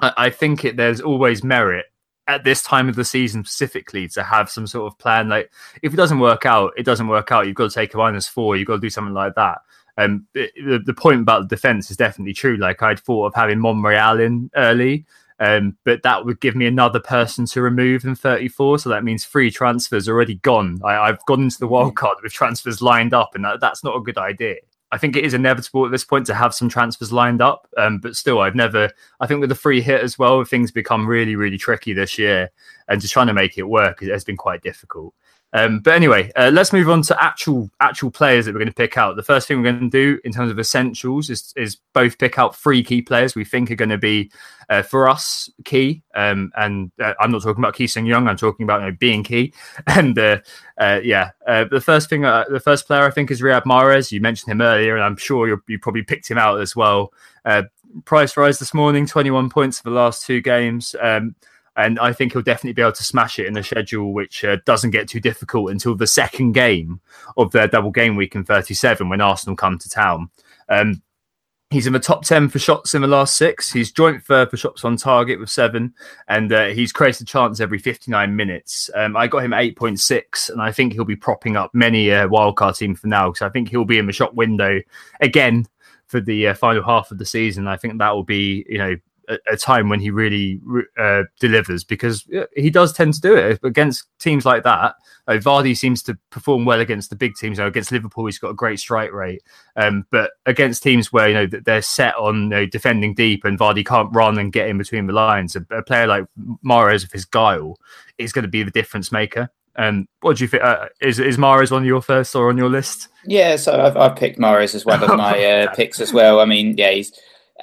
I, I think it, there's always merit at this time of the season specifically to have some sort of plan. Like if it doesn't work out, it doesn't work out. You've got to take a minus four. You've got to do something like that. Um, the, the point about the defense is definitely true. Like I'd thought of having Monreal in early, um, but that would give me another person to remove in 34. So that means three transfers already gone. I, have gone into the wild card with transfers lined up, and that, that's not a good idea. I think it is inevitable at this point to have some transfers lined up. Um, but still, I've never, I think with the free hit as well, things become really, really tricky this year. And just trying to make it work has been quite difficult. Um, but anyway, uh, let's move on to actual actual players that we're going to pick out. The first thing we're going to do in terms of essentials is, is both pick out three key players we think are going to be uh, for us key. Um, and uh, I'm not talking about Ki Sung-yueng. I'm talking about you know, being key. And uh, uh, yeah, uh, the first thing, the first player I think is Riyad Mahrez. You mentioned him earlier, and I'm sure you probably picked him out as well. price rise this morning, 21 points for the last two games. Um, and I think he'll definitely be able to smash it in a schedule which uh, doesn't get too difficult until the second game of their double game week in 37 when Arsenal come to town. Um, he's in the top 10 for shots in the last six. He's joint third for shots on target with seven, and uh, he's created a chance every 59 minutes. Um, I got him 8.6, and I think he'll be propping up many a uh, wildcard team for now because I think he'll be in the shot window again for the uh, final half of the season. I think that will be, you know, a, a time when he really uh, delivers because he does tend to do it against teams like that. Uh, Vardy seems to perform well against the big teams. You know, against Liverpool, he's got a great strike rate, um, but against teams where you know they're set on you know, defending deep and Vardy can't run and get in between the lines, a, a player like Mahrez with his guile is going to be the difference maker. Um, what do you think? Uh, is is Mahrez on your first or on your list? Yeah, so I've, I've picked Mahrez as one of my uh, picks as well. I mean, yeah, he's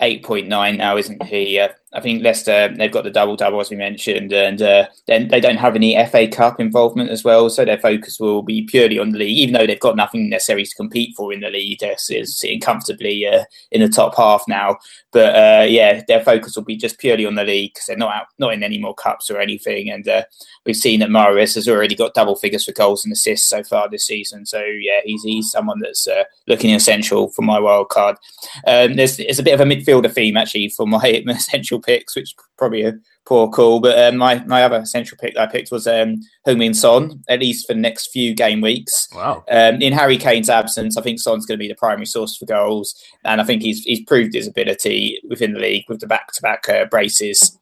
8.9 now, isn't he? Uh, I think Leicester they've got the double double as we mentioned, and uh, then they don't have any FA Cup involvement as well, so their focus will be purely on the league. Even though they've got nothing necessary to compete for in the league, they're sitting comfortably uh, in the top half now. But uh, yeah, their focus will be just purely on the league because they're not out, not in any more cups or anything. And uh, we've seen that Mahrez has already got double figures for goals and assists so far this season. So yeah, he's he's someone that's uh, looking essential for my wild card. Um, there's, there's a bit of a midfielder theme actually for my essential picks, which probably a poor call. But um, my my other central pick I picked was um, Heung-min Son, at least for the next few game weeks. Wow. Um, in Harry Kane's absence, I think Son's going to be the primary source for goals, and I think he's he's proved his ability within the league with the back to back braces.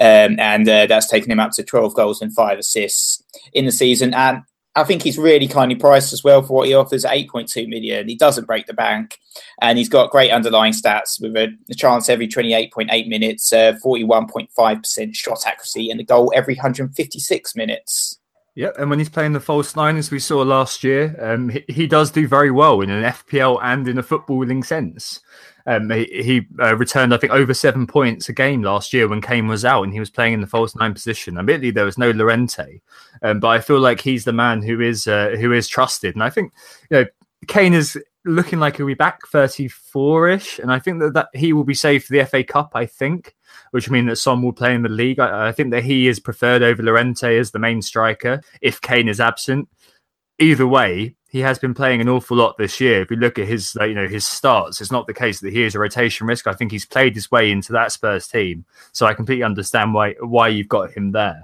Um, and uh, that's taken him up to 12 goals and five assists in the season. And I think he's really kindly priced as well for what he offers 8.2 million. He doesn't break the bank and he's got great underlying stats with a, a chance every 28.8 minutes, uh, 41.5% shot accuracy, and a goal every 156 minutes. Yeah, and when he's playing the false nine, as we saw last year, um, he, he, does do very well in an FPL and in a footballing sense. Um, he, he uh, returned, I think, over seven points a game last year when Kane was out and he was playing in the false nine position. Admittedly, there was no Llorente, um, but I feel like he's the man who is uh, who is trusted. And I think you know Kane is looking like he'll be back 34 ish, and I think that, that he will be saved for the FA Cup. I think, which means that Son will play in the league. I, I think that he is preferred over Llorente as the main striker if Kane is absent. Either way, he has been playing an awful lot this year. If you look at his, you know, his starts, it's not the case that he is a rotation risk. I think he's played his way into that Spurs team, so I completely understand why why you've got him there.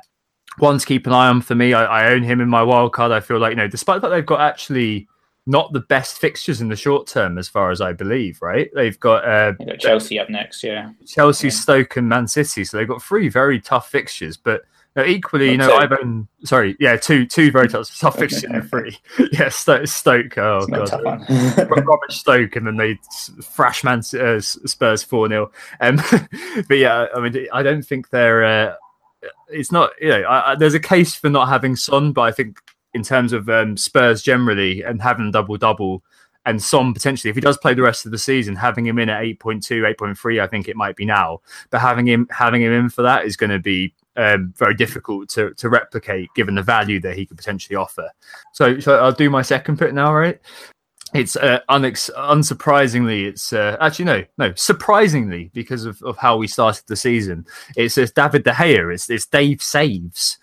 One to keep an eye on for me. I, I own him in my wild card. I feel like you know, despite that they've got actually not the best fixtures in the short term, as far as I believe. Right? They've got, uh, got Chelsea up next, yeah. Chelsea, yeah. Stoke, and Man City. So they've got three very tough fixtures, but now, equally, you know, I've owned sorry, yeah, two two very tough fixtures in the three. Yeah, Stoke, Stoke oh god, rubbish Stoke, and then they thrash Man uh, Spurs four 0 Um, but yeah, I mean, I don't think they're. Uh, it's not you know, I, I, there's a case for not having Son, but I think in terms of um, Spurs generally and having double double. And Son potentially, if he does play the rest of the season, having him in at 8.2, 8.3, I think it might be now. But having him having him in for that is going to be um, very difficult to, to replicate given the value that he could potentially offer. So, so I'll do my second pick now, right? It's uh, unex- unsurprisingly, it's uh, actually no, no, surprisingly because of, of how we started the season. It's, it's David De Gea. It's, it's Dave saves.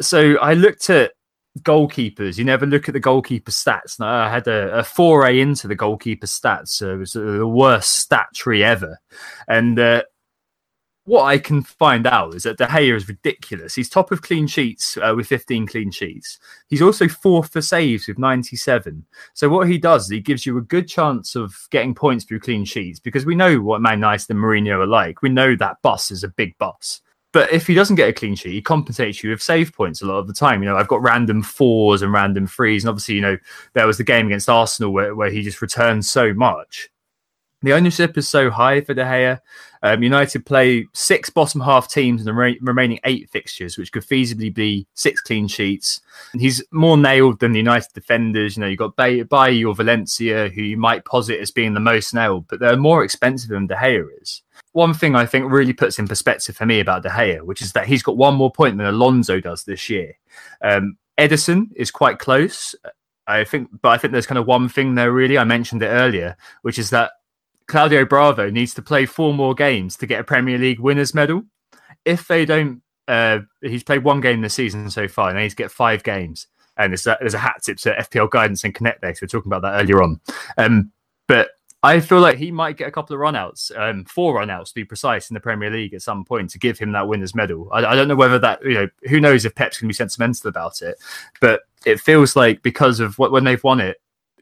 So I looked at goalkeepers. You never look at the goalkeeper stats. Now, I had a, a foray into the goalkeeper stats. So it was the worst stat tree ever, and uh, what I can find out is that De Gea is ridiculous. He's top of clean sheets uh, with 15 clean sheets. He's also fourth for saves with 97. So what he does is he gives you a good chance of getting points through clean sheets because we know what Man United and Mourinho are like. We know that bus is a big bus. But if he doesn't get a clean sheet, he compensates you with save points a lot of the time. You know, I've got random fours and random threes. And obviously, you know, there was the game against Arsenal where, where he just returned so much The ownership is so high for De Gea. Um, United play six bottom half teams in the re- remaining eight fixtures, which could feasibly be six clean sheets. And he's more nailed than the United defenders. You know, you've got Bay- Bailly or Valencia, who you might posit as being the most nailed, but they're more expensive than De Gea is. One thing I think really puts in perspective for me about De Gea, which is that he's got one more point than Alonso does this year. Um, Ederson is quite close. I think, but I think there's kind of one thing there really. I mentioned it earlier, which is that Claudio Bravo needs to play four more games to get a Premier League winners medal. If they don't, uh, he's played one game this season so far, and to get five games. And there's a, there's a hat tip to FPL guidance and Connect there. So we're talking about that earlier on. Um, but I feel like he might get a couple of runouts, um, four runouts to be precise, in the Premier League at some point to give him that winners medal. I, I don't know whether that, you know, who knows if Pep's going to be sentimental about it, but it feels like because of what when they've won it,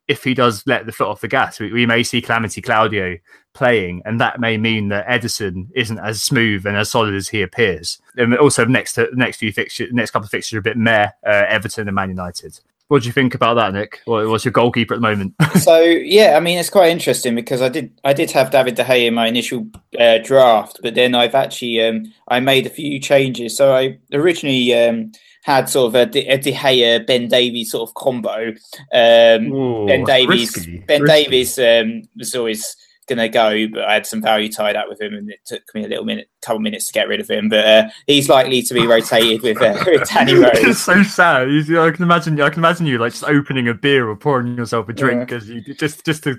if he does let the foot off the gas, we, we, may see Calamity Claudio playing, and that may mean that Ederson isn't as smooth and as solid as he appears. And also, next next few fixtures, next couple of fixtures are a bit meh. Uh, Everton and Man United. What do you think about that, Nick? What's your goalkeeper at the moment? so yeah, I mean it's quite interesting because I did I did have David De Gea in my initial uh, draft, but then I've actually um, I made a few changes. So I originally um, had sort of a De, a De Gea Ben Davies sort of combo. Um, Ooh, ben Davies risky, Ben risky. Davies um, was always going to go, but I had some value tied up with him, and it took me a little minute, couple minutes to get rid of him. But uh, he's likely to be rotated with, uh, with Danny it's Rose. so sad. You- I can imagine. I can imagine you like just opening a beer or pouring yourself a drink Yeah. you just just to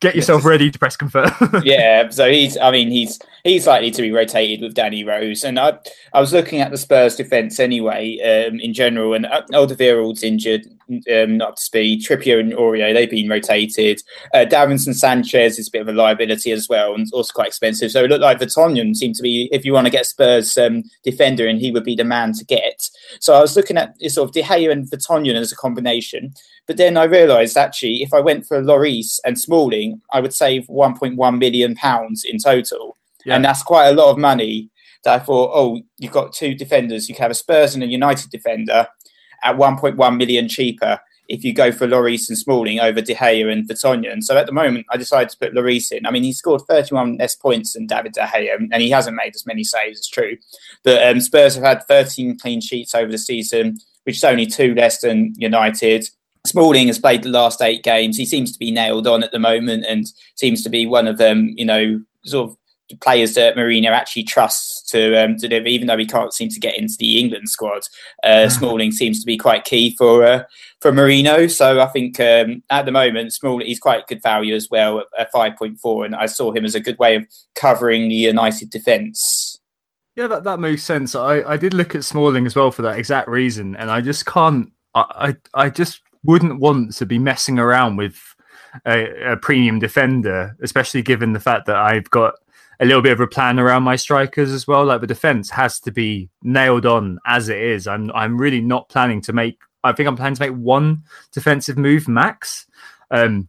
get yourself ready to press confirm. yeah, so he's. I mean, he's he's likely to be rotated with Danny Rose, and I I was looking at the Spurs defense anyway, um, in general, and uh, Alderweireld's injured, um, not to speed. Trippier and Aurier they've been rotated. Uh, Davinson Sanchez is a bit of a liability as well, and also quite expensive. So it looked like Vertonghen seemed to be, if you want to get Spurs um, defender, and he would be the man to get. So I was looking at sort of De Gea and Vertonghen as a combination. But then I realised actually, if I went for Lloris and Smalling, I would save 1.1 million pounds in total, Yeah. and that's quite a lot of money. That I thought, oh, you've got two defenders. You can have a Spurs and a United defender at 1.1 million cheaper if you go for Lloris and Smalling over De Gea and Vertonghen. So at the moment, I decided to put Lloris in. I mean, he scored 31 less points than David De Gea, and he hasn't made as many saves. It's true, but um, Spurs have had 13 clean sheets over the season, which is only two less than United. Smalling has played the last eight games. He seems to be nailed on at the moment and seems to be one of them, you know, sort of players that Mourinho actually trusts to um, deliver, even though he can't seem to get into the England squad. Uh, Smalling seems to be quite key for uh, for Mourinho. So I think um, at the moment, Smalling he's quite good value as well at, at five point four, and I saw him as a good way of covering the United defence. Yeah, that, that makes sense. I, I did look at Smalling as well for that exact reason, and I just can't. I I, I just wouldn't want to be messing around with a, a premium defender, especially given the fact that I've got a little bit of a plan around my strikers as well. Like the defense has to be nailed on as it is. I'm I'm really not planning to make. I think I'm planning to make one defensive move max. Um,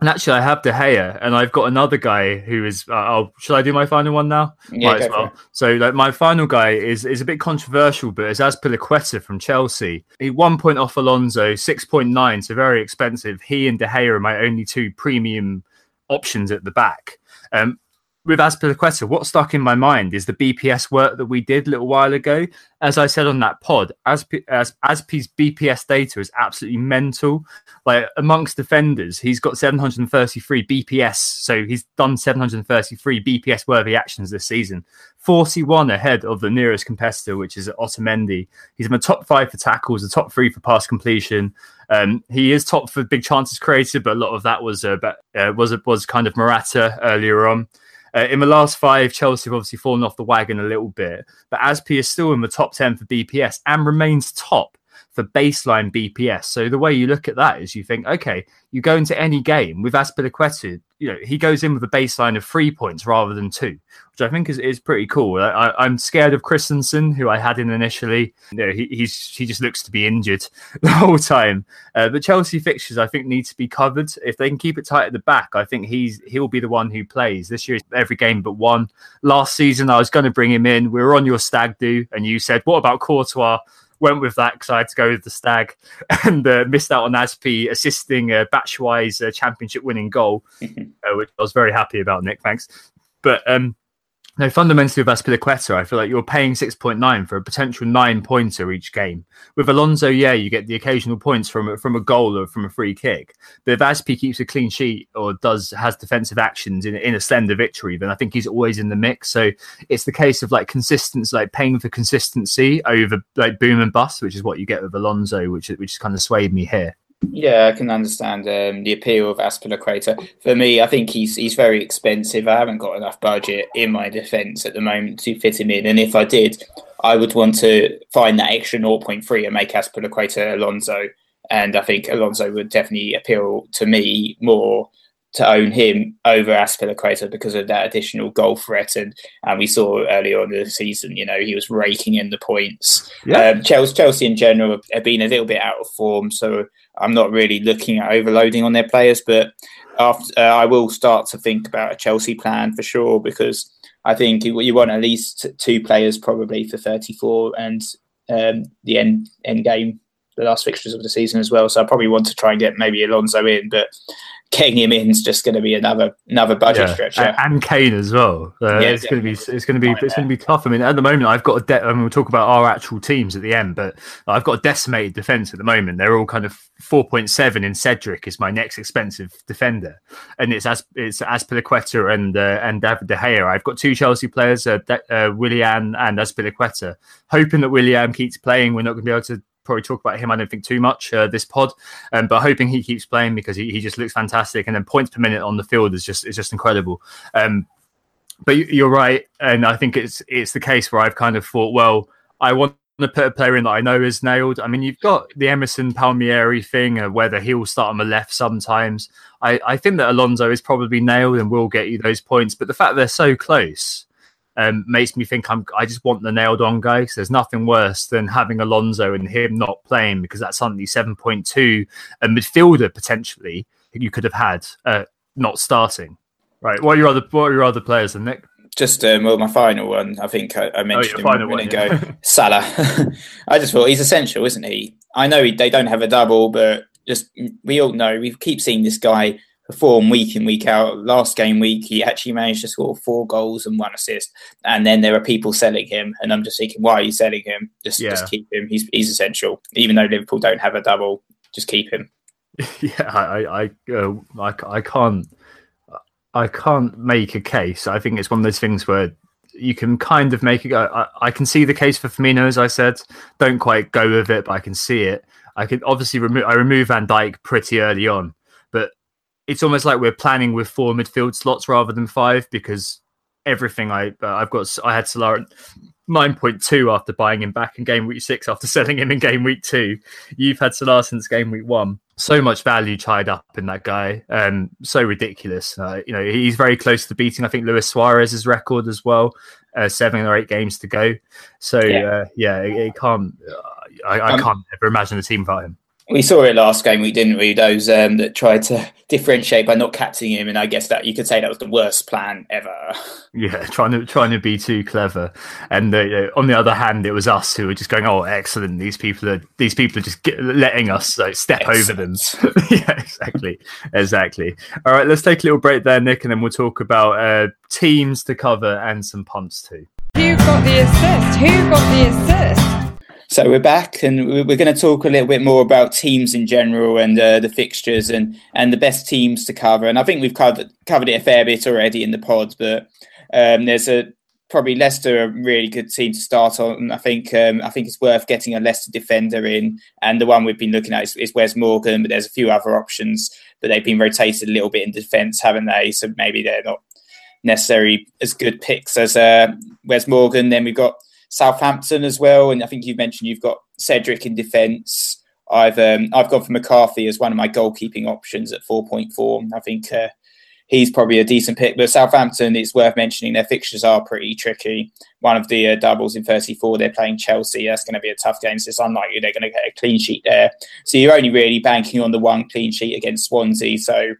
and actually, I have De Gea, and I've got another guy who is. Uh, oh, should I do my final one now? Yeah, Might as well. So, like, my final guy is is a bit controversial, but it's Azpilicueta from Chelsea. He one point off Alonso, six point nine, so very expensive. He and De Gea are my only two premium options at the back. Um, with Azpilicueta, what stuck in my mind is the BPS work that we did a little while ago. As I said on that pod, Asp- as Aspie's BPS data is absolutely mental. Like amongst defenders, he's got 733 BPS, so he's done 733 BPS worthy actions this season. 41 ahead of the nearest competitor, which is Otamendi. He's in the top five for tackles, the top three for pass completion. Um, he is top for big chances created, but a lot of that was uh, uh, was was kind of Morata earlier on. Uh, in the last five, Chelsea have obviously fallen off the wagon a little bit, but Aspi is still in the top 10 for BPS and remains top for baseline BPS. So the way you look at that is you think, okay, you go into any game with Azpilicueta, you know, he goes in with a baseline of three points rather than two, which I think is, is pretty cool. I, I'm scared of Christensen, who I had in initially. You know, he, he's he just looks to be injured the whole time. Uh, but Chelsea fixtures, I think, need to be covered. If they can keep it tight at the back, I think he's he'll be the one who plays this year. Every game but one. Last season, I was going to bring him in. We were on your stag do, and you said, "What about Courtois?" Went with that because I had to go with the Stag and uh, missed out on Aspi assisting uh, Batshuayi's uh, championship winning goal, uh, which I was very happy about, Nick. Thanks. But um, no, fundamentally with Azpilicueta, I feel like you're paying 6.9 for a potential nine pointer each game. With Alonso, yeah, you get the occasional points from from a goal or from a free kick. But if Aspi keeps a clean sheet or does has defensive actions in, in a slender victory, then I think he's always in the mix. So it's the case of like consistency, like paying for consistency over like boom and bust, which is what you get with Alonso, which which kind of swayed me here. Yeah, I can understand um, the appeal of Azpilicueta. For me, I think he's he's very expensive. I haven't got enough budget in my defence at the moment to fit him in, and if I did, I would want to find that extra 0.3 and make Azpilicueta Alonso. And I think Alonso would definitely appeal to me more to own him over Azpilicueta because of that additional goal threat. And, and we saw earlier on in the season, you know, he was raking in the points. Yeah. Um, Chelsea, Chelsea in general have been a little bit out of form, so I'm not really looking at overloading on their players. But after, uh, I will start to think about a Chelsea plan for sure because I think you, you want at least two players probably for 34 and um, the end end game the last fixtures of the season as well. So I probably want to try and get maybe Alonso in, but getting him in is just going to be another another budget yeah. stretcher. And, and Kane as well. Uh, yeah, it's going to be it's going to be it's going to be tough. I mean, at the moment, I've got a de- I mean, we'll talk about our actual teams at the end, but I've got a decimated defense at the moment. They're all kind of four point seven in Cedric is my next expensive defender, and it's as it's Azpilicueta and uh, and David De Gea. I've got two Chelsea players, uh, De- uh, Willian and Azpilicueta, hoping that Willian keeps playing. We're not going to be able to probably talk about him. I don't think too much uh, this pod, um, but hoping he keeps playing because he, he just looks fantastic. And then points per minute on the field is just is just incredible. Um, but you're right, and I think it's it's the case where I've kind of thought, well, I want to put a player in that I know is nailed. I mean, you've got the Emerson Palmieri thing, uh, whether he'll start on the left sometimes. I, I think that Alonso is probably nailed and will get you those points, but the fact they're so close um, makes me think I'm. I just want the nailed on guy. So there's nothing worse than having Alonso and him not playing because that's something seven point two a midfielder potentially you could have had uh, not starting. Right. What are your other What are your other players, then, Nick? Just um, well, my final one. I think I, I oh, mentioned oh, him a minute ago. Salah. I just thought he's essential, isn't he? I know he, they don't have a double, but just we all know we keep seeing this guy perform week in week out. Last game week, he actually managed to score four goals and one assist. And then there are people selling him, and I'm just thinking, why are you selling him? Just yeah. just keep him. He's he's essential. Even though Liverpool don't have a double, just keep him. Yeah, I I uh, I, I can't I can't make a case. I think it's one of those things where you can kind of make it go. I, I can see the case for Firmino, as I said. Don't quite go with it, but I can see it. I can obviously remove. I remove Van Dijk pretty early on, it's almost like we're planning with four midfield slots rather than five because everything I uh, I've got I had Salah nine point two after buying him back in game week six after selling him in game week two. You've had Salah since game week one. So much value tied up in that guy, um, so ridiculous. Uh, you know he's very close to beating I think Luis Suarez's record as well. Uh, seven or eight games to go. So yeah, uh, yeah it, it, can't. Uh, I, I um, can't ever imagine a team without him we saw it last game we didn't we? Those um, that tried to differentiate by not captaining him, and I guess that you could say that was the worst plan ever. Yeah, trying to trying to be too clever, and uh, on the other hand, it was us who were just going, "Oh, excellent! These people are these people are just get, letting us like, step excellent. over them." yeah, exactly, exactly. All right, let's take a little break there, Nick, and then we'll talk about uh, teams to cover and some punts too. Who got the assist? Who got the assist? So we're back, and we're going to talk a little bit more about teams in general and uh, the fixtures and and the best teams to cover. And I think we've covered covered it a fair bit already in the pod, but um, there's a probably Leicester a really good team to start on. I think um, I think it's worth getting a Leicester defender in, and the one we've been looking at is, is Wes Morgan, but there's a few other options, but they've been rotated a little bit in defence, haven't they? So maybe they're not necessarily as good picks as uh, Wes Morgan. Then we've got Southampton as well, and I think you mentioned you've got Cedric in defence. I've um, I've gone for McCarthy as one of my goalkeeping options at four point four. I think uh, he's probably a decent pick. But Southampton, it's worth mentioning their fixtures are pretty tricky. One of the uh, doubles in 34, they're playing Chelsea. That's going to be a tough game. So it's unlikely they're going to get a clean sheet there. So you're only really banking on the one clean sheet against Swansea. So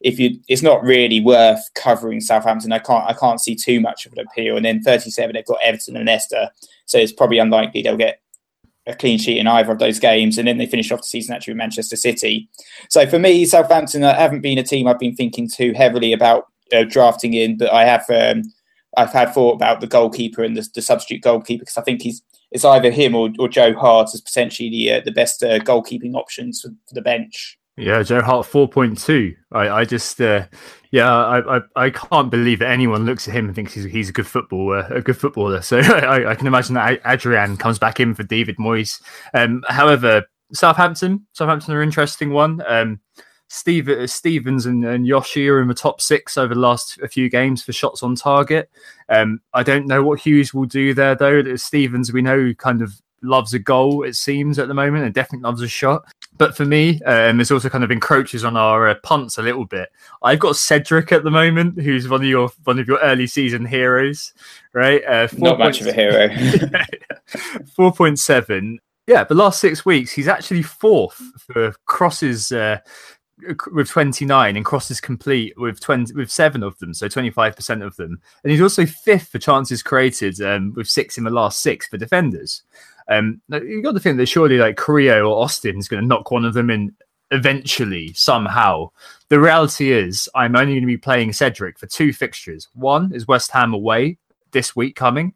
if you, it's not really worth covering Southampton. I can't, I can't see too much of an appeal. And then 37, they've got Everton and Leicester, so it's probably unlikely they'll get a clean sheet in either of those games, and then they finish off the season actually with Manchester City. So for me, Southampton I haven't been a team I've been thinking too heavily about uh, drafting in, but I have um, I've had thought about the goalkeeper and the, the substitute goalkeeper because I think he's it's either him or, or Joe Hart as potentially the uh, the best uh, goalkeeping options for, for the bench. Yeah, Joe Hart four point two. I, I just uh, yeah, I, I, I can't believe that anyone looks at him and thinks he's he's a good footballer, a good footballer. So I, I can imagine that Adrian comes back in for David Moyes. Um, however, Southampton, Southampton are an interesting one. Um, Steve Stephens and, and Yoshi are in the top six over the last a few games for shots on target. Um, I don't know what Hughes will do there though. Stephens, we know, kind of loves a goal, it seems, at the moment, and definitely loves a shot. But for me, um, this also kind of encroaches on our uh, punts a little bit. I've got Cedric at the moment, who's one of your one of your early season heroes, right? Uh, Not much of a hero. Four point seven. Yeah, the last six weeks, he's actually fourth for crosses uh, with 29 and crosses complete with 20 with seven of them so 25% of them and he's also fifth for chances created um, with six in the last six for defenders um, you got to think that surely like Carrillo or Austin is going to knock one of them in eventually somehow. The reality is, I'm only going to be playing Cedric for two fixtures. One is West Ham away this week coming,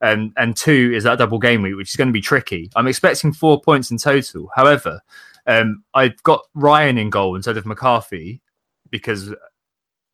and and two is that double game week, which is going to be tricky. I'm expecting four points in total. However, um, I've got Ryan in goal instead of McCarthy because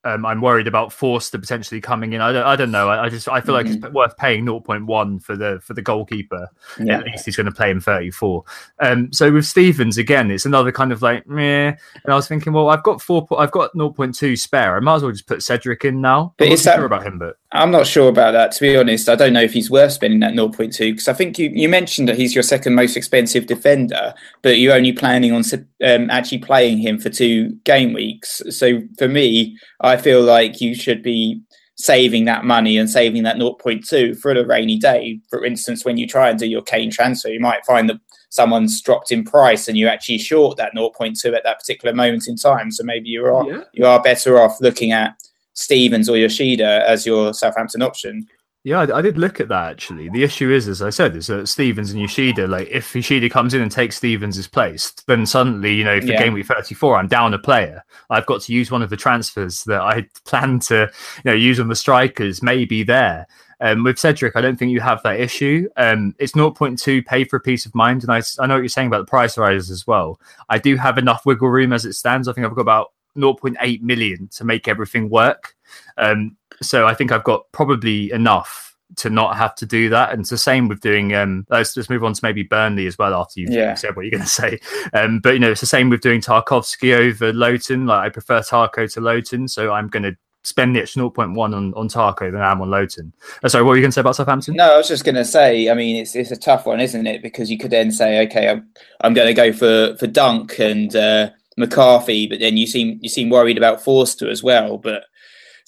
um, I'm worried about Forster potentially coming in. I don't, I don't know. I, I just I feel mm-hmm. like it's mm-hmm. worth paying 0.1 for the for the goalkeeper. Yeah. At least he's going to play in 34. Um, so with Stephens again, it's another kind of like meh. And I was thinking, well, I've got four, I've got 0.2 spare. I might as well just put Cedric in now. But is that, sure about him? But I'm not sure about that. To be honest, I don't know if he's worth spending that 0.2 because I think you you mentioned that he's your second most expensive defender, but you're only planning on um, actually playing him for two game weeks. So for me. I feel like you should be saving that money and saving that 0.2 for a rainy day. For instance, when you try and do your Kane transfer, you might find that someone's dropped in price and you actually short that 0.2 at that particular moment in time. So maybe you are yeah. you are better off looking at Stephens or Yoshida as your Southampton option. Yeah, I, I, did look at that actually. The issue is, as I said, is that Stephens and Yoshida, like if Yoshida comes in and takes Stephens' place, then suddenly, you know, for yeah. game week 34, I'm down a player. I've got to use one of the transfers that I planned to, you know, use on the strikers, maybe there. Um, with Cedric, I don't think you have that issue. Um, it's 0.2 pay for peace of mind. And I, I know what you're saying about the price rises as well. I do have enough wiggle room as it stands. I think I've got about 0.8 million to make everything work. Um, so I think I've got probably enough to not have to do that. And it's the same with doing. Um, let's just move on to maybe Burnley as well after you've yeah. said what you're going to say. Um, but you know, it's the same with doing Tarkowski over Lowton. Like I prefer Tarko to Lowton, so I'm going to spend the extra 0.1 on, on Tarko than I am on Lowton. Uh, sorry, what were you going to say about Southampton? No, I was just going to say, I mean, it's it's a tough one, isn't it? Because you could then say, okay, I'm, I'm going to go for, for Dunk and uh, McCarthy, but then you seem you seem worried about Forster as well. But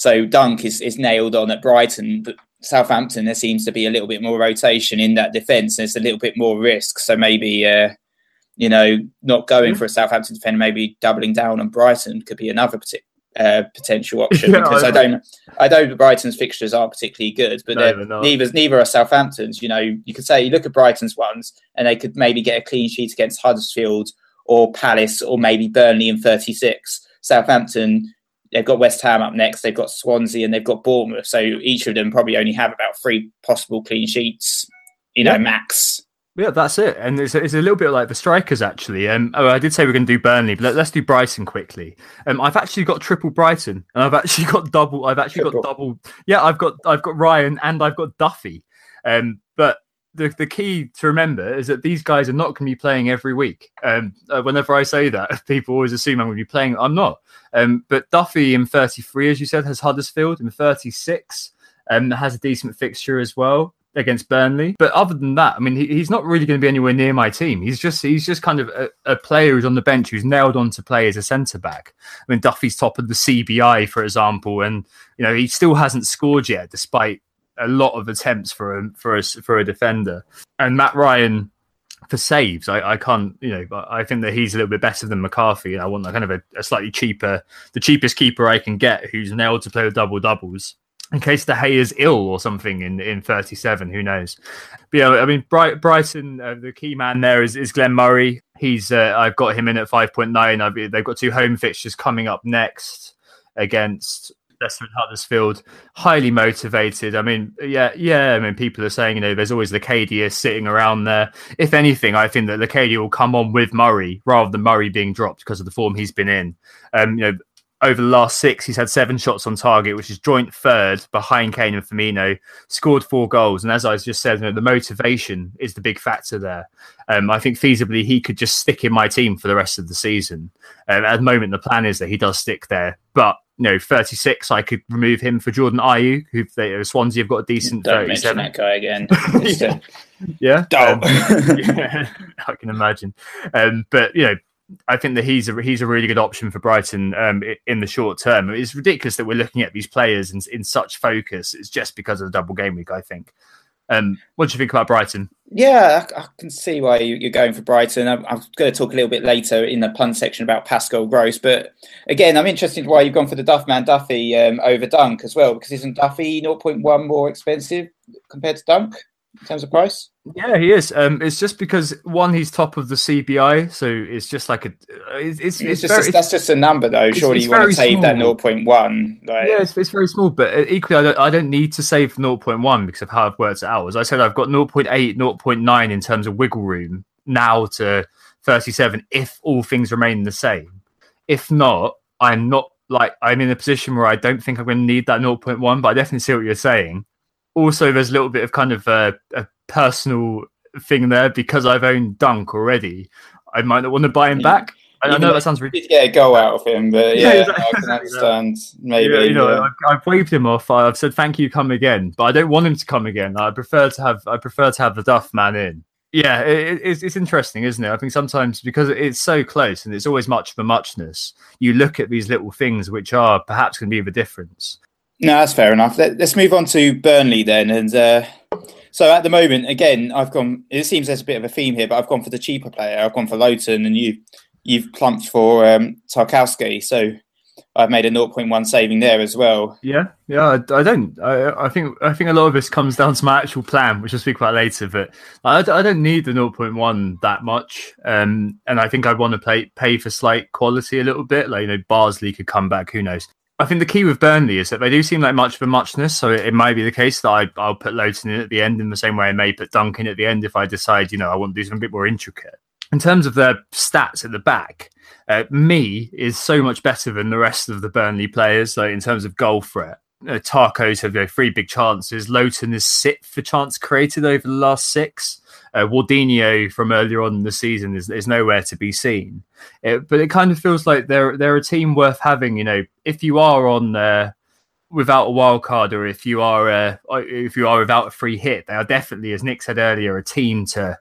so Dunk is, is nailed on at Brighton, but Southampton there seems to be a little bit more rotation in that defence. There's a little bit more risk, so maybe uh, you know not going mm-hmm. for a Southampton defender, maybe doubling down on Brighton could be another uh, potential option yeah, because I, don't I, don't I know Brighton's fixtures aren't particularly good, but no, neither neither are Southampton's. You know, you could say you look at Brighton's ones and they could maybe get a clean sheet against Huddersfield or Palace or maybe Burnley in 36. Southampton they've got West Ham up next, they've got Swansea, and they've got Bournemouth. So each of them probably only have about three possible clean sheets, you know, yeah. max. Yeah, that's it. And it's, it's a little bit like the strikers, actually. Um, oh, I did say we're going to do Burnley, but let, us do Brighton quickly. Um, I've actually got triple Brighton, and I've actually got double. I've actually triple. got double. Yeah, I've got I've got Ryan and I've got Duffy. Um, the, the key to remember is that these guys are not going to be playing every week. Um, uh, whenever I say that, people always assume I'm going to be playing. I'm not. Um, but Duffy in 33, as you said, has Huddersfield in 36, um, has a decent fixture as well against Burnley. But other than that, I mean, he, he's not really going to be anywhere near my team. He's just he's just kind of a, a player who's on the bench who's nailed on to play as a centre back. I mean, Duffy's top of the CBI, for example, and you know he still hasn't scored yet, despite a lot of attempts for a for a for a defender. And Matt Ryan for saves, I, I can't, you know, I think that he's a little bit better than McCarthy. I want kind of a, a, slightly cheaper, the cheapest keeper I can get who's nailed to play with double doubles. in case De Gea is ill or something in, in 37. Who knows? But yeah, I mean, Bright, Brighton, uh, the key man there is, is Glenn Murray. He's uh, I've got him in at 5.9. they've got two home fixtures coming up next against Leicester Huddersfield. Highly motivated. I mean, yeah, yeah. I mean, people are saying, you know, there's always Locadia sitting around there. If anything, I think that Locadia will come on with Murray rather than Murray being dropped because of the form he's been in. Um, you know, over the last six, he's had seven shots on target, which is joint third behind Kane and Firmino. Scored four goals, and as I just said, you know, the motivation is the big factor there. Um, I think feasibly he could just stick in my team for the rest of the season. Um, at the moment, the plan is that he does stick there, but you know, 36, I could remove him for Jordan Ayew, who they, uh, Swansea have got a decent Don't 37. mention that guy again. yeah. yeah. Um, yeah, I can imagine. Um, but you know, I think that he's a he's a really good option for Brighton um, in the short term. It's ridiculous that we're looking at these players in, in such focus. It's just because of the double game week, I think. Um, what do you think about Brighton? Yeah, I, I can see why you, are going for Brighton. I'm, I'm, going to talk a little bit later in the pun section about Pascal Gross, but again, I'm interested why you've gone for the Duffman Duffy um, over Dunk as well, because isn't Duffy 0.1 more expensive compared to Dunk? in terms of price? Yeah, he is. Um, it's just because one, he's top of the CBI, so it's just like a. It's it's, it's, just very, that's just a number though. Surely you want to save small. that zero point one. Like... Yeah, it's, it's very small, but uh, equally, I don't I don't need to save zero point one because of how I've worked it out. As I said, I've got 0.8, 0.9 in terms of wiggle room now to thirty seven if all things remain the same. If not, I'm not like I'm in a position where I don't think I'm going to need that 0.1, but I definitely see what you're saying also there's a little bit of kind of a, a personal thing there because I've owned Dunk already. I might not want to buy him yeah. back. I, know that sounds really. Did get a goal out of him, but yeah, yeah. I can understand. Maybe yeah, you know, yeah. I've, I've, waved him off. I've said thank you, come again, but I don't want him to come again. I prefer to have I prefer to have the Duff man in. Yeah, it, it's, it's interesting, isn't it? I think sometimes because it's so close and it's always much of a muchness, you look at these little things which are perhaps going to be the difference. No, that's fair enough. Let, us move on to Burnley then. And uh, so at the moment, again, I've gone. It seems there's a bit of a theme here, but I've gone for the cheaper player. I've gone for Lowton, and you you've plumped for um, Tarkowski. So I've made a 0.1 saving there as well. Yeah, yeah. I, I don't. I, I, think. I think a lot of this comes down to my actual plan, which I'll speak about later. But I, I don't need the 0.1 that much, um, and I think I want to pay pay for slight quality a little bit. Like you know, Bardsley could come back. Who knows? I think the key with Burnley is that they do seem like much of a muchness. So it, it might be the case that I, will put Lowton in at the end in the same way I may put Duncan at the end if I decide, you know, I want to do something a bit more intricate. In terms of their stats at the back, uh, Mee is so much better than the rest of the Burnley players. So in terms of goal threat, uh, Tarkos have you know, three big chances. Lowton is sixth for chance created over the last six. Uh, from earlier on in the season is, is nowhere to be seen. It, but it kind of feels like they're they're a team worth having. You know, if you are on uh, without a wild card, or if you are uh, if you are without a free hit, they are definitely, as Nick said earlier, a team to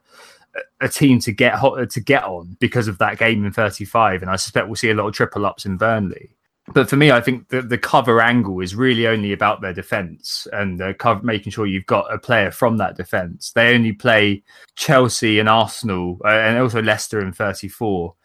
a team to get hot to get on because of that game in 35. And I suspect we'll see a lot of triple ups in Burnley but for me, I think the, the cover angle is really only about their defense and the cover, making sure you've got a player from that defense. They only play Chelsea and Arsenal uh, and also Leicester in 34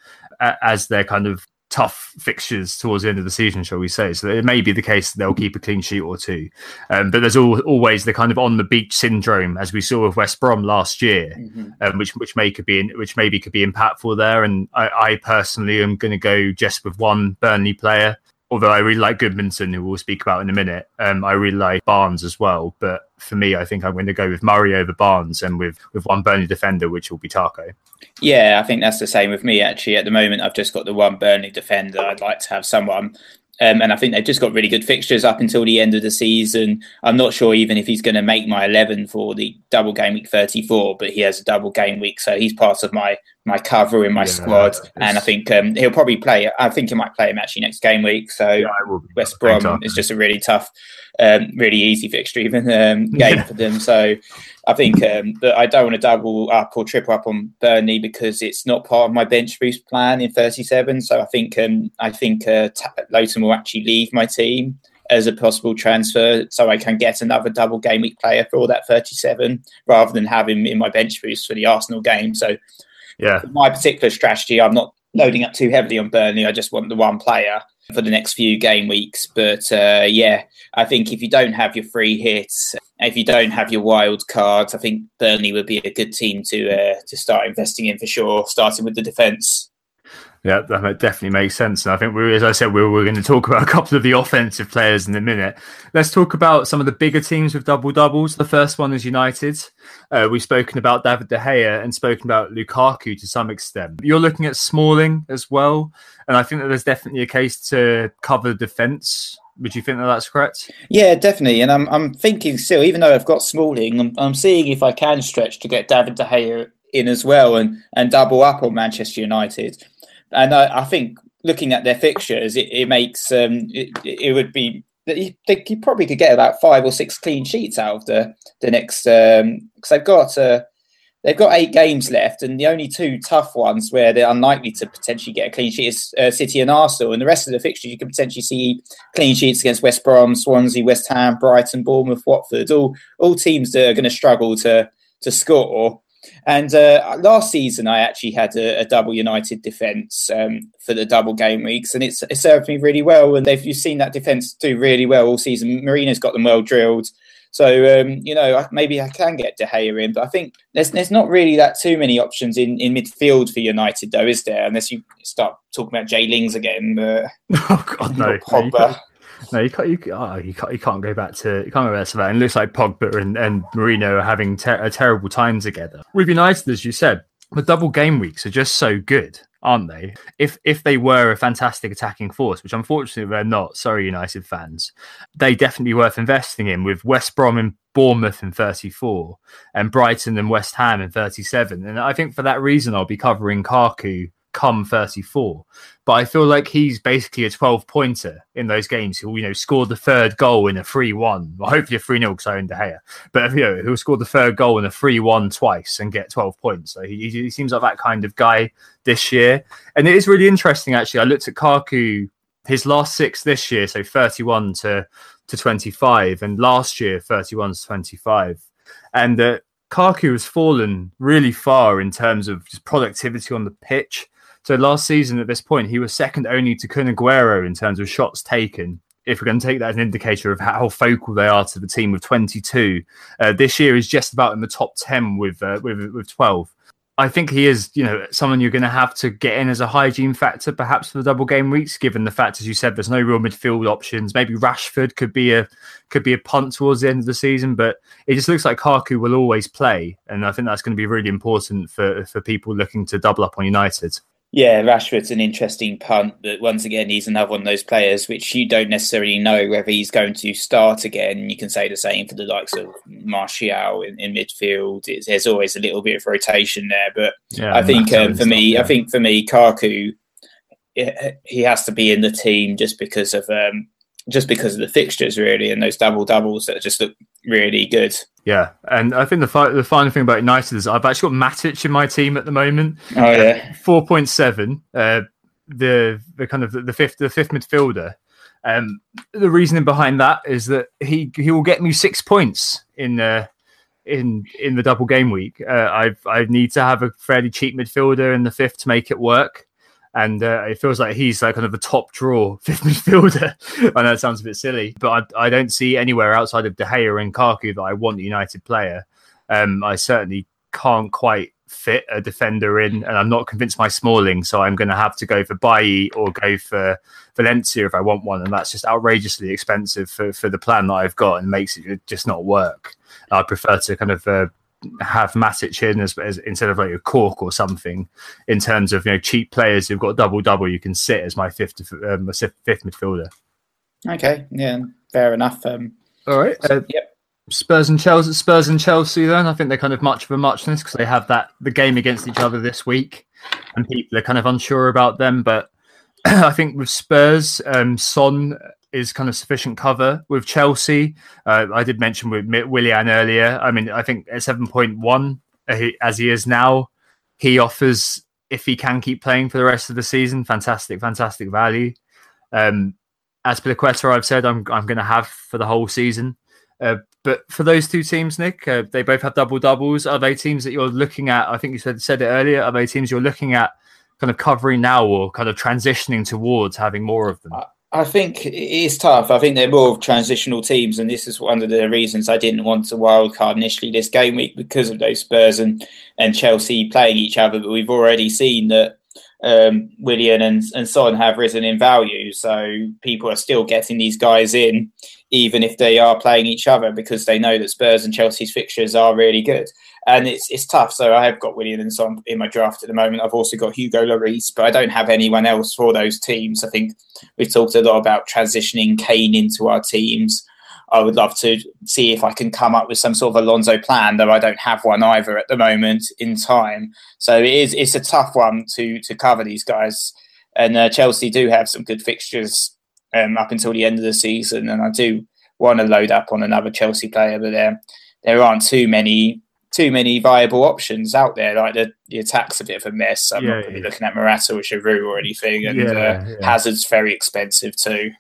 uh, as their kind of tough fixtures towards the end of the season, shall we say? So it may be the case they'll keep a clean sheet or two, um, but there's all, always the kind of on the beach syndrome, as we saw with West Brom last year, mm-hmm. um, which which may could be which maybe could be impactful there. And I, I personally am going to go just with one Burnley player although I really like Gudmundsson, who we'll speak about in a minute, um, I really like Barnes as well. But for me, I think I'm going to go with Murray over Barnes and with, with one Burnley defender, which will be Tarko. Yeah, I think that's the same with me, actually. At the moment, I've just got the one Burnley defender. I'd like to have someone um, and I think they've just got really good fixtures up until the end of the season. I'm not sure even if he's going to make my 11 for the double game week 34, but he has a double game week, so he's part of my my cover in my yeah, squad. And I think um, he'll probably play. I think he might play him actually next game week. So yeah, West Brom is just a really tough, um, really easy fixture even um, game for them. So I think um, that I don't want to double up or triple up on Burnley because it's not part of my bench boost plan in 37. So I think um, I think uh, Lowton will actually leave my team as a possible transfer, so I can get another double game week player for all that 37 rather than have him in my bench boost for the Arsenal game. So yeah, my particular strategy, I'm not loading up too heavily on Burnley. I just want the one player. For the next few game weeks. But uh, yeah, I think if you don't have your free hits, if you don't have your wild cards, I think Burnley would be a good team to uh, to start investing in for sure, starting with the defence. Yeah, that definitely makes sense. And I think, we, as I said, we we're, going to talk about a couple of the offensive players in a minute. Let's talk about some of the bigger teams with double doubles. The first one is United. Uh, we've spoken about David De Gea and spoken about Lukaku to some extent. You're looking at Smalling as well. And I think that there's definitely a case to cover defence. Would you think that that's correct? Yeah, definitely. And I'm, I'm thinking still, even though I've got Smalling, I'm, I'm seeing if I can stretch to get David De Gea in as well and, and double up on Manchester United and I, I think looking at their fixtures, it, it makes um, it, it would be they, they probably could get about five or six clean sheets out of the the next because um, they've got uh, they've got eight games left, and the only two tough ones where they're unlikely to potentially get a clean sheet is uh, City and Arsenal, and the rest of the fixtures you could potentially see clean sheets against West Brom, Swansea, West Ham, Brighton, Bournemouth, Watford, all all teams that are going to struggle to to score. And uh, last season, I actually had a, a double United defence um, for the double game weeks, and it's, it served me really well. And they've you've seen that defence do really well all season. Mourinho's got them well drilled. So um, you know, maybe I can get De Gea in, but I think there's there's not really that too many options in, in midfield for United, though, is there? Unless you start talking about Jay Lings again. Uh, oh God, no! Pogba. No, you can't. You, oh, you can't. You can't go back to. You can't go back to that. And it looks like Pogba and, and Mourinho are having ter- a terrible time together. With United, as you said, the double game weeks are just so good, aren't they? If if they were a fantastic attacking force, which unfortunately they're not. Sorry, United fans. They definitely worth investing in. With West Brom and Bournemouth in 34 and Brighton and West Ham in 37. And I think for that reason, I'll be covering Kaku come 34. But I feel like he's basically a 12 pointer in those games. He'll, you know, score the third goal in a 3 1. Well, hopefully a 3 0 because I own De Gea. But, you know, he'll score the third goal in a 3 1 twice and get 12 points. So he, he seems like that kind of guy this year. And it is really interesting, actually. I looked at Kaku, his last six this year, so 31 to, to 25, and last year, 31 to 25. And uh, Kaku has fallen really far in terms of just productivity on the pitch. So last season at this point, he was second only to Kun Aguero in terms of shots taken. If we're going to take that as an indicator of how focal they are to the team with 22, uh, this year is just about in the top 10 with uh, with with 12. I think he is, you know, someone you're going to have to get in as a hygiene factor, perhaps for the double game weeks. Given the fact, as you said, there's no real midfield options. Maybe Rashford could be a could be a punt towards the end of the season, but it just looks like Kaku will always play, and I think that's going to be really important for for people looking to double up on United. Yeah, Rashford's an interesting punt, but once again, he's another one of those players which you don't necessarily know whether he's going to start again. You can say the same for the likes of Martial in, in midfield. It's, there's always a little bit of rotation there, but yeah, I think um, for me, yeah. I think for me, Kaku, he has to be in the team just because of um, just because of the fixtures, really, and those double doubles that just look really good. Yeah, and I think the fi- the final thing about United is I've actually got Matic in my team at the moment. Oh yeah, four point seven. Uh, the the kind of the, the fifth the fifth midfielder. Um, the reasoning behind that is that he he will get me six points in uh, in in the double game week. Uh, I I need to have a fairly cheap midfielder in the fifth to make it work and uh, it feels like he's like kind of the top draw fifth midfielder. I know it sounds a bit silly, but I, I, don't see anywhere outside of De Gea and Kaku that I want a United player. Um, I certainly can't quite fit a defender in, and I'm not convinced my Smalling, so I'm going to have to go for Bailly or go for Valencia if I want one, and that's just outrageously expensive for, for the plan that I've got and makes it just not work. I prefer to kind of uh, have Matic in as, as, instead of like a Cork or something in terms of you know cheap players who've got double double. You can sit as my fifth um, fifth midfielder. Okay, yeah, fair enough. Um, All right. Uh, yep. Spurs and Chelsea. Spurs and Chelsea. Then I think they're kind of much of a muchness because they have that the game against each other this week, and people are kind of unsure about them. But I think with Spurs, um, Son is kind of sufficient cover with Chelsea. Uh, I did mention with Willian earlier. I mean, I think at seven point one uh, as he is now, he offers if he can keep playing for the rest of the season, fantastic, fantastic value. Um, Azpilicueta, I've said I'm I'm going to have for the whole season. Uh, but for those two teams, Nick, uh, they both have double doubles. Are they teams that you're looking at? I think you said said it earlier. Are they teams you're looking at kind of covering now or kind of transitioning towards having more of them? I think it is tough. I think they're more transitional teams, and this is one of the reasons I didn't want to wildcard initially this game week because of those Spurs and, and Chelsea playing each other. But we've already seen that um, Willian and, and Son have risen in value, so people are still getting these guys in, even if they are playing each other, because they know that Spurs and Chelsea's fixtures are really good and it's it's tough. So I have got Willian and Son in my draft at the moment. I've also got Hugo Lloris, but I don't have anyone else for those teams. I think we've talked a lot about transitioning Kane into our teams. I would love to see if I can come up with some sort of Alonso plan, though I don't have one either at the moment in time. So it is it's a tough one to to cover these guys. And uh, Chelsea do have some good fixtures um, up until the end of the season, and I do want to load up on another Chelsea player, but there there aren't too many too many viable options out there. Like the, the attack's a bit of a mess. I'm yeah, not going to yeah. be looking at Morata or Giroud or anything, and yeah, uh, Hazard's very expensive too.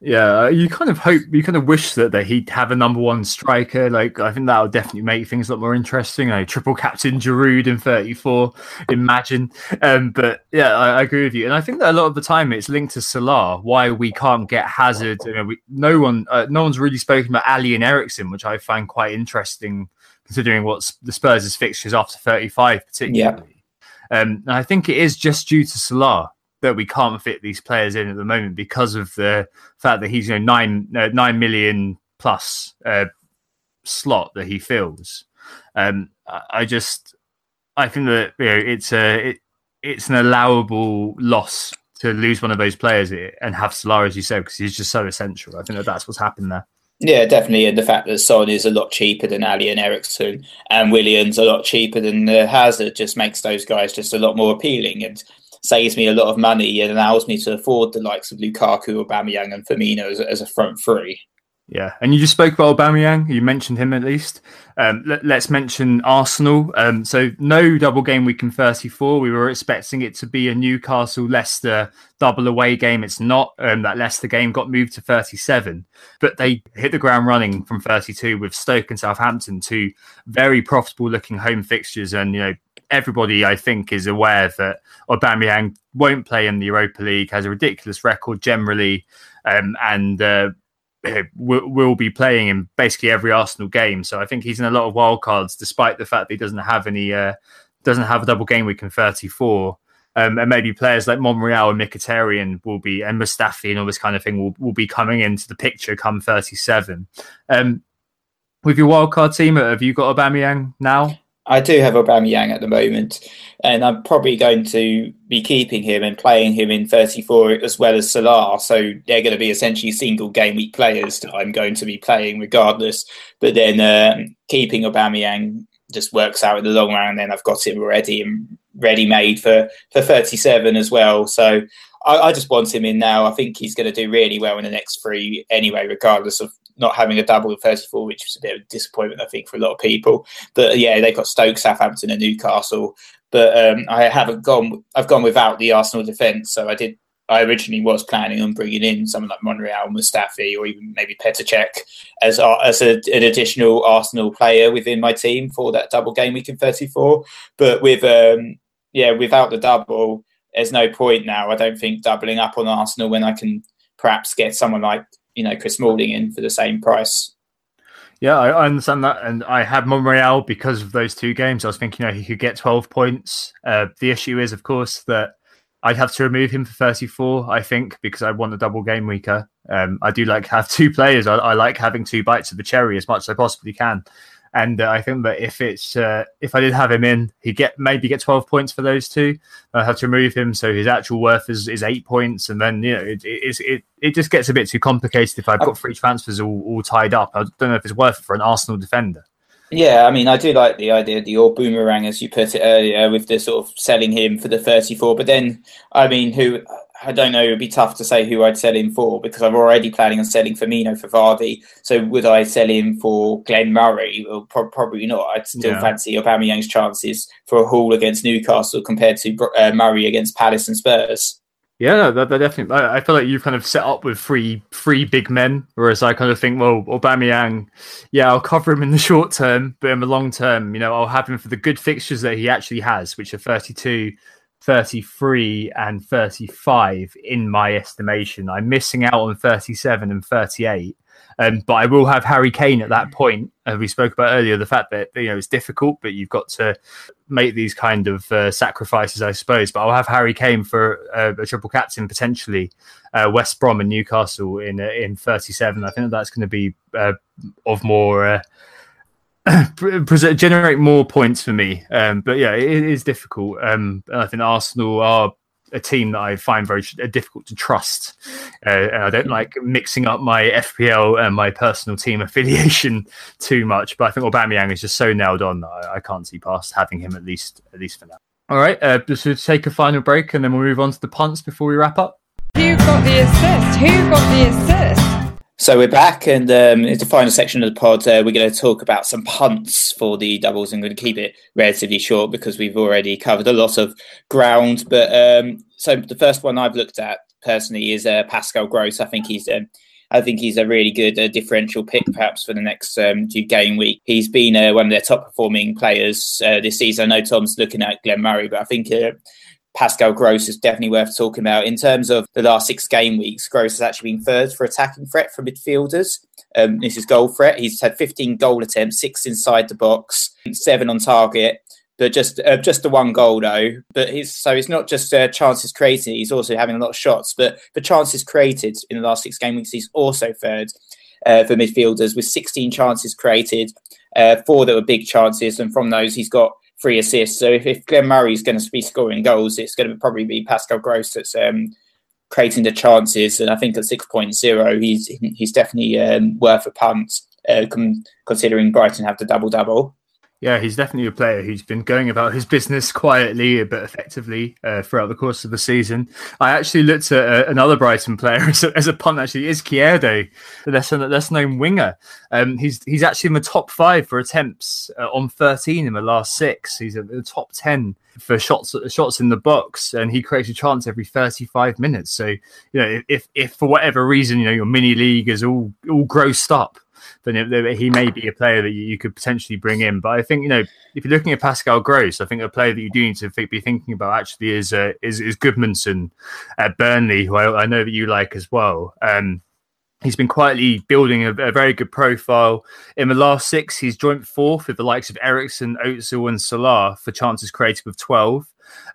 Yeah, uh, you kind of hope, you kind of wish that, that he'd have a number one striker. Like, I think that would definitely make things a lot more interesting. Like, triple captain Giroud in 34, imagine. Um, but yeah, I, I, agree with you. And I think that a lot of the time it's linked to Salah, why we can't get Hazard. You know, we, no one, uh, no one's really spoken about Alli and Eriksen, which I find quite interesting considering what the Spurs' fixtures after 35, particularly. Yeah. Um, and I think it is just due to Salah that we can't fit these players in at the moment because of the fact that he's you know nine uh, nine million plus uh, slot that he fills. Um, I just I think that you know it's a it, it's an allowable loss to lose one of those players and have Salah as you said because he's just so essential. I think that that's what's happened there. Yeah, definitely. And the fact that Son is a lot cheaper than Alli and Eriksen and Willian's a lot cheaper than uh, Hazard just makes those guys just a lot more appealing and saves me a lot of money and allows me to afford the likes of Lukaku, Aubameyang and Firmino as, as a front three. Yeah, and you just spoke about Aubameyang. You mentioned him at least. Um, let, us mention Arsenal. Um, so no double game week in 34. We were expecting it to be a Newcastle Leicester double away game. It's not. Um, that Leicester game got moved to 37, but they hit the ground running from 32 with Stoke and Southampton, two very profitable looking home fixtures. And you know everybody, I think, is aware that Aubameyang won't play in the Europa League. Has a ridiculous record generally, um, and uh, will be playing in basically every Arsenal game. So I think he's in a lot of wild cards, despite the fact that he doesn't have any, uh, doesn't have a double game week in 34. Um, and maybe players like Monreal and Mkhitaryan will be, and Mustafi and all this kind of thing will, will be coming into the picture come 37. Um, with your wildcard team, have you got Aubameyang now? I do have Aubameyang at the moment, and I'm probably going to be keeping him and playing him in 34 as well as Salah. So they're going to be essentially single game week players that I'm going to be playing regardless. But then uh, keeping Aubameyang just works out in the long run. And then I've got him ready and ready made for for 37 as well. So I just want him in now. I think he's going to do really well in the next three anyway, regardless of not having a double in 34, which was a bit of a disappointment, I think, for a lot of people. But yeah, they've got Stoke, Southampton, and Newcastle. But um, I haven't gone. I've gone without the Arsenal defence. So I did. I originally was planning on bringing in someone like Monreal, Mustafi, or even maybe Petr Cech as as a, an additional Arsenal player within my team for that double game week in 34. But with um, yeah, without the double, there's no point now. I don't think doubling up on Arsenal when I can perhaps get someone like you know Chris Smalling in for the same price. Yeah, I understand that, and I had Monreal because of those two games. I was thinking, you know, he could get twelve points. Uh, the issue is, of course, that I'd have to remove him for thirty-four. I think because I want a double game weeker. Um, I do like have two players. I, I, like having two bites of the cherry as much as I possibly can. And uh, I think that if it's uh, if I did have him in, he'd get maybe get twelve points for those two. I have to remove him, so his actual worth is, is eight points, and then you know it, it, it, it just gets a bit too complicated if I've got three transfers all, all tied up. I don't know if it's worth it for an Arsenal defender. Yeah, I mean, I do like the idea of the old boomerang, as you put it earlier, with the sort of selling him for the 34. But then, I mean, who I don't know. It'd be tough to say who I'd sell him for because I'm already planning on selling Firmino for Vardy. So would I sell him for Glenn Murray? Well, pro- probably not. I'd still yeah. fancy Aubameyang's chances for a haul against Newcastle compared to uh, Murray against Palace and Spurs. Yeah, that, that definitely. I, I, feel like you've kind of set up with three three big men, whereas I kind of think, well, Aubameyang, yeah, I'll cover him in the short term, but in the long term, you know, I'll have him for the good fixtures that he actually has, which are 32, 33 and 35 in my estimation. I'm missing out on 37 and 38. Um, but I will have Harry Kane at that point. As we spoke about earlier, the fact that you know it's difficult, but you've got to make these kind of uh, sacrifices, I suppose. But I'll have Harry Kane for uh, a triple captain potentially, uh, West Brom and Newcastle in uh, in 37. I think that's going to be uh, of more. Uh, generate more points for me, um, but yeah, it is difficult. Um, I think Arsenal are a team that I find very uh, difficult to trust. Uh, I don't like mixing up my FPL and my personal team affiliation too much, but I think Aubameyang is just so nailed on that I, I can't see past having him at least at least for now. All right, uh, so take a final break and then we'll move on to the punts before we wrap up. Who got the assist? Who got the assist? So we're back, and um, it's the final section of the pod. Uh, we're going to talk about some punts for the doubles. I'm going to keep it relatively short because we've already covered a lot of ground. But um, so the first one I've looked at personally is uh, Pascal Gross. I think he's um, I think he's a really good uh, differential pick, perhaps for the next um, game week. He's been uh, one of their top performing players uh, this season. I know Tom's looking at Glenn Murray, but I think uh, Pascal Gross is definitely worth talking about. In terms of the last six game weeks, Gross has actually been third for attacking threat for midfielders. Um, this is goal threat. He's had 15 goal attempts, six inside the box, seven on target, but just uh, just the one goal though. But he's so it's not just uh, chances created; he's also having a lot of shots. But the chances created in the last six game weeks, he's also third uh, for midfielders with 16 chances created, uh, four that were big chances, and from those he's got three assists. So if, if Glenn Murray is going to be scoring goals, it's going to probably be Pascal Gross that's um, creating the chances. And I think at 6.0, he's he's definitely um, worth a punt, uh, considering Brighton have the double double. Yeah, he's definitely a player who's been going about his business quietly but effectively uh, throughout the course of the season. I actually looked at uh, another Brighton player as a, as a punt. Actually, Izquierdo, the lesser, less known winger. Um, he's he's actually in the top five for attempts uh, on thirteen in the last six. He's at the top ten for shots shots in the box, and he creates a chance every thirty five minutes. So you know, if if for whatever reason you know your mini league is all all grossed up then it, he may be a player that you, could potentially bring in. But I think you know if you're looking at Pascal Gross, I think a player that you do need to be thinking about actually is uh, is, is Gudmundsson at Burnley, who I, I, know that you like as well. Um, he's been quietly building a, a, very good profile. In the last six, he's joint fourth with the likes of Eriksen, Özil, and Salah for chances created with 12.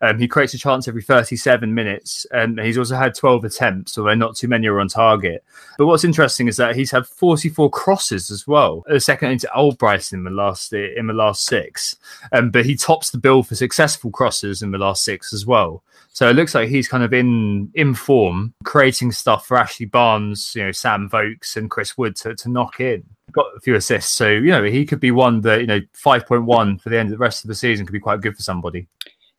Um, he creates a chance every 37 minutes, and he's also had 12 attempts, although not too many are on target. But what's interesting is that he's had 44 crosses as well, a second into Albrighton in the last in the last six. Um, but he tops the bill for successful crosses in the last six as well. So it looks like he's kind of in in form, creating stuff for Ashley Barnes, you know, Sam Vokes, and Chris Wood to, to knock in got a few assists. So, you know, he could be one that, you know, 5.1 for the end of the rest of the season could be quite good for somebody.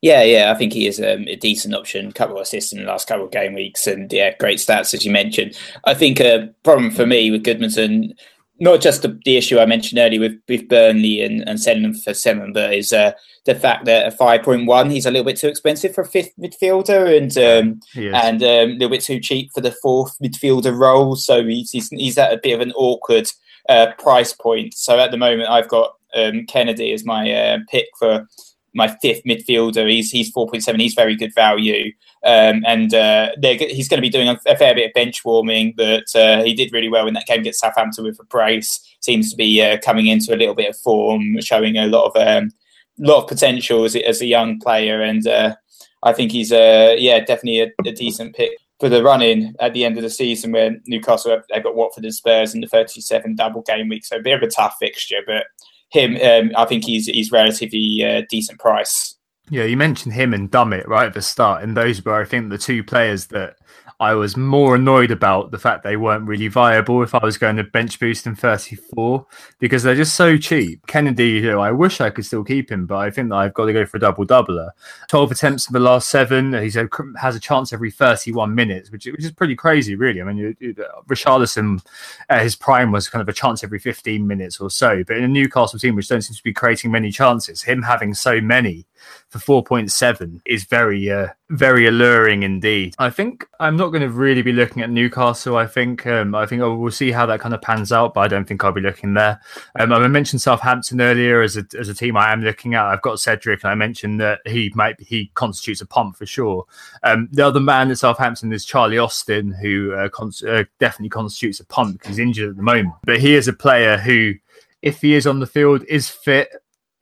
Yeah, yeah, I think he is um, a decent option. A Couple of assists in the last couple of game weeks, and yeah, great stats as you mentioned. I think a problem for me with Gudmundsson, not just the, the, issue I mentioned earlier with, with Burnley and, and selling him for seven, but is uh, the fact that at five point one he's a little bit too expensive for a fifth midfielder and um, and um, a little bit too cheap for the fourth midfielder role. So he's he's, he's at a bit of an awkward uh, price point. So at the moment, I've got um, Kenedy as my uh, pick for my fifth midfielder. He's he's four point seven. He's very good value, um, and uh, he's going to be doing a, a, fair bit of bench warming. But uh, he did really well in that game against Southampton with a brace. Seems to be uh, coming into a little bit of form, showing a lot of um, lot of potential as, as a young player. And uh, I think he's uh, yeah definitely a, a decent pick for the run in at the end of the season where Newcastle have, they've got Watford and Spurs in the 37 double game week. So a bit of a tough fixture, but him, um, I think he's he's relatively uh, decent price. Yeah, you mentioned him and Dummett right at the start, and those were I think the two players that I was more annoyed about the fact they weren't really viable if I was going to bench boost in 34 because they're just so cheap. Kenedy, I wish I could still keep him, but I think that I've got to go for a double doubler. 12 attempts in the last seven. He said has a chance every 31 minutes, which, which is pretty crazy, really. I mean, you, you, Richarlison, uh, his prime was kind of a chance every 15 minutes or so, but in a Newcastle team which don't seem to be creating many chances, him having so many for 4.7 is very, uh, very alluring indeed. I think I'm not going to really be looking at Newcastle. I think, um, I think we'll see how that kind of pans out, but I don't think I'll be looking there. Um, I mentioned Southampton earlier as a, as a team I am looking at. I've got Cedric, and I mentioned that he might he constitutes a pump for sure. Um, the other man at Southampton is Charlie Austin, who uh, cons- uh, definitely constitutes a pump because he's injured at the moment. But he is a player who, if he is on the field, is fit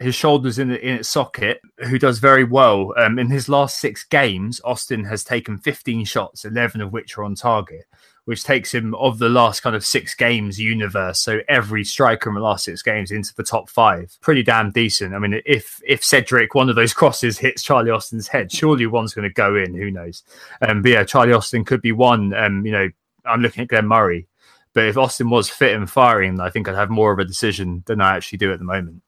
his shoulders in, in its socket, who does very well. Um, in his last six games, Austin has taken 15 shots, 11 of which are on target, which takes him of the last kind of six games universe. So every striker in the last six games into the top five. Pretty damn decent. I mean, if if Cedric, one of those crosses hits Charlie Austin's head, surely one's going to go in. Who knows? Um, but yeah, Charlie Austin could be one. Um, you know, I'm looking at Glenn Murray. But if Austin was fit and firing, I think I'd have more of a decision than I actually do at the moment.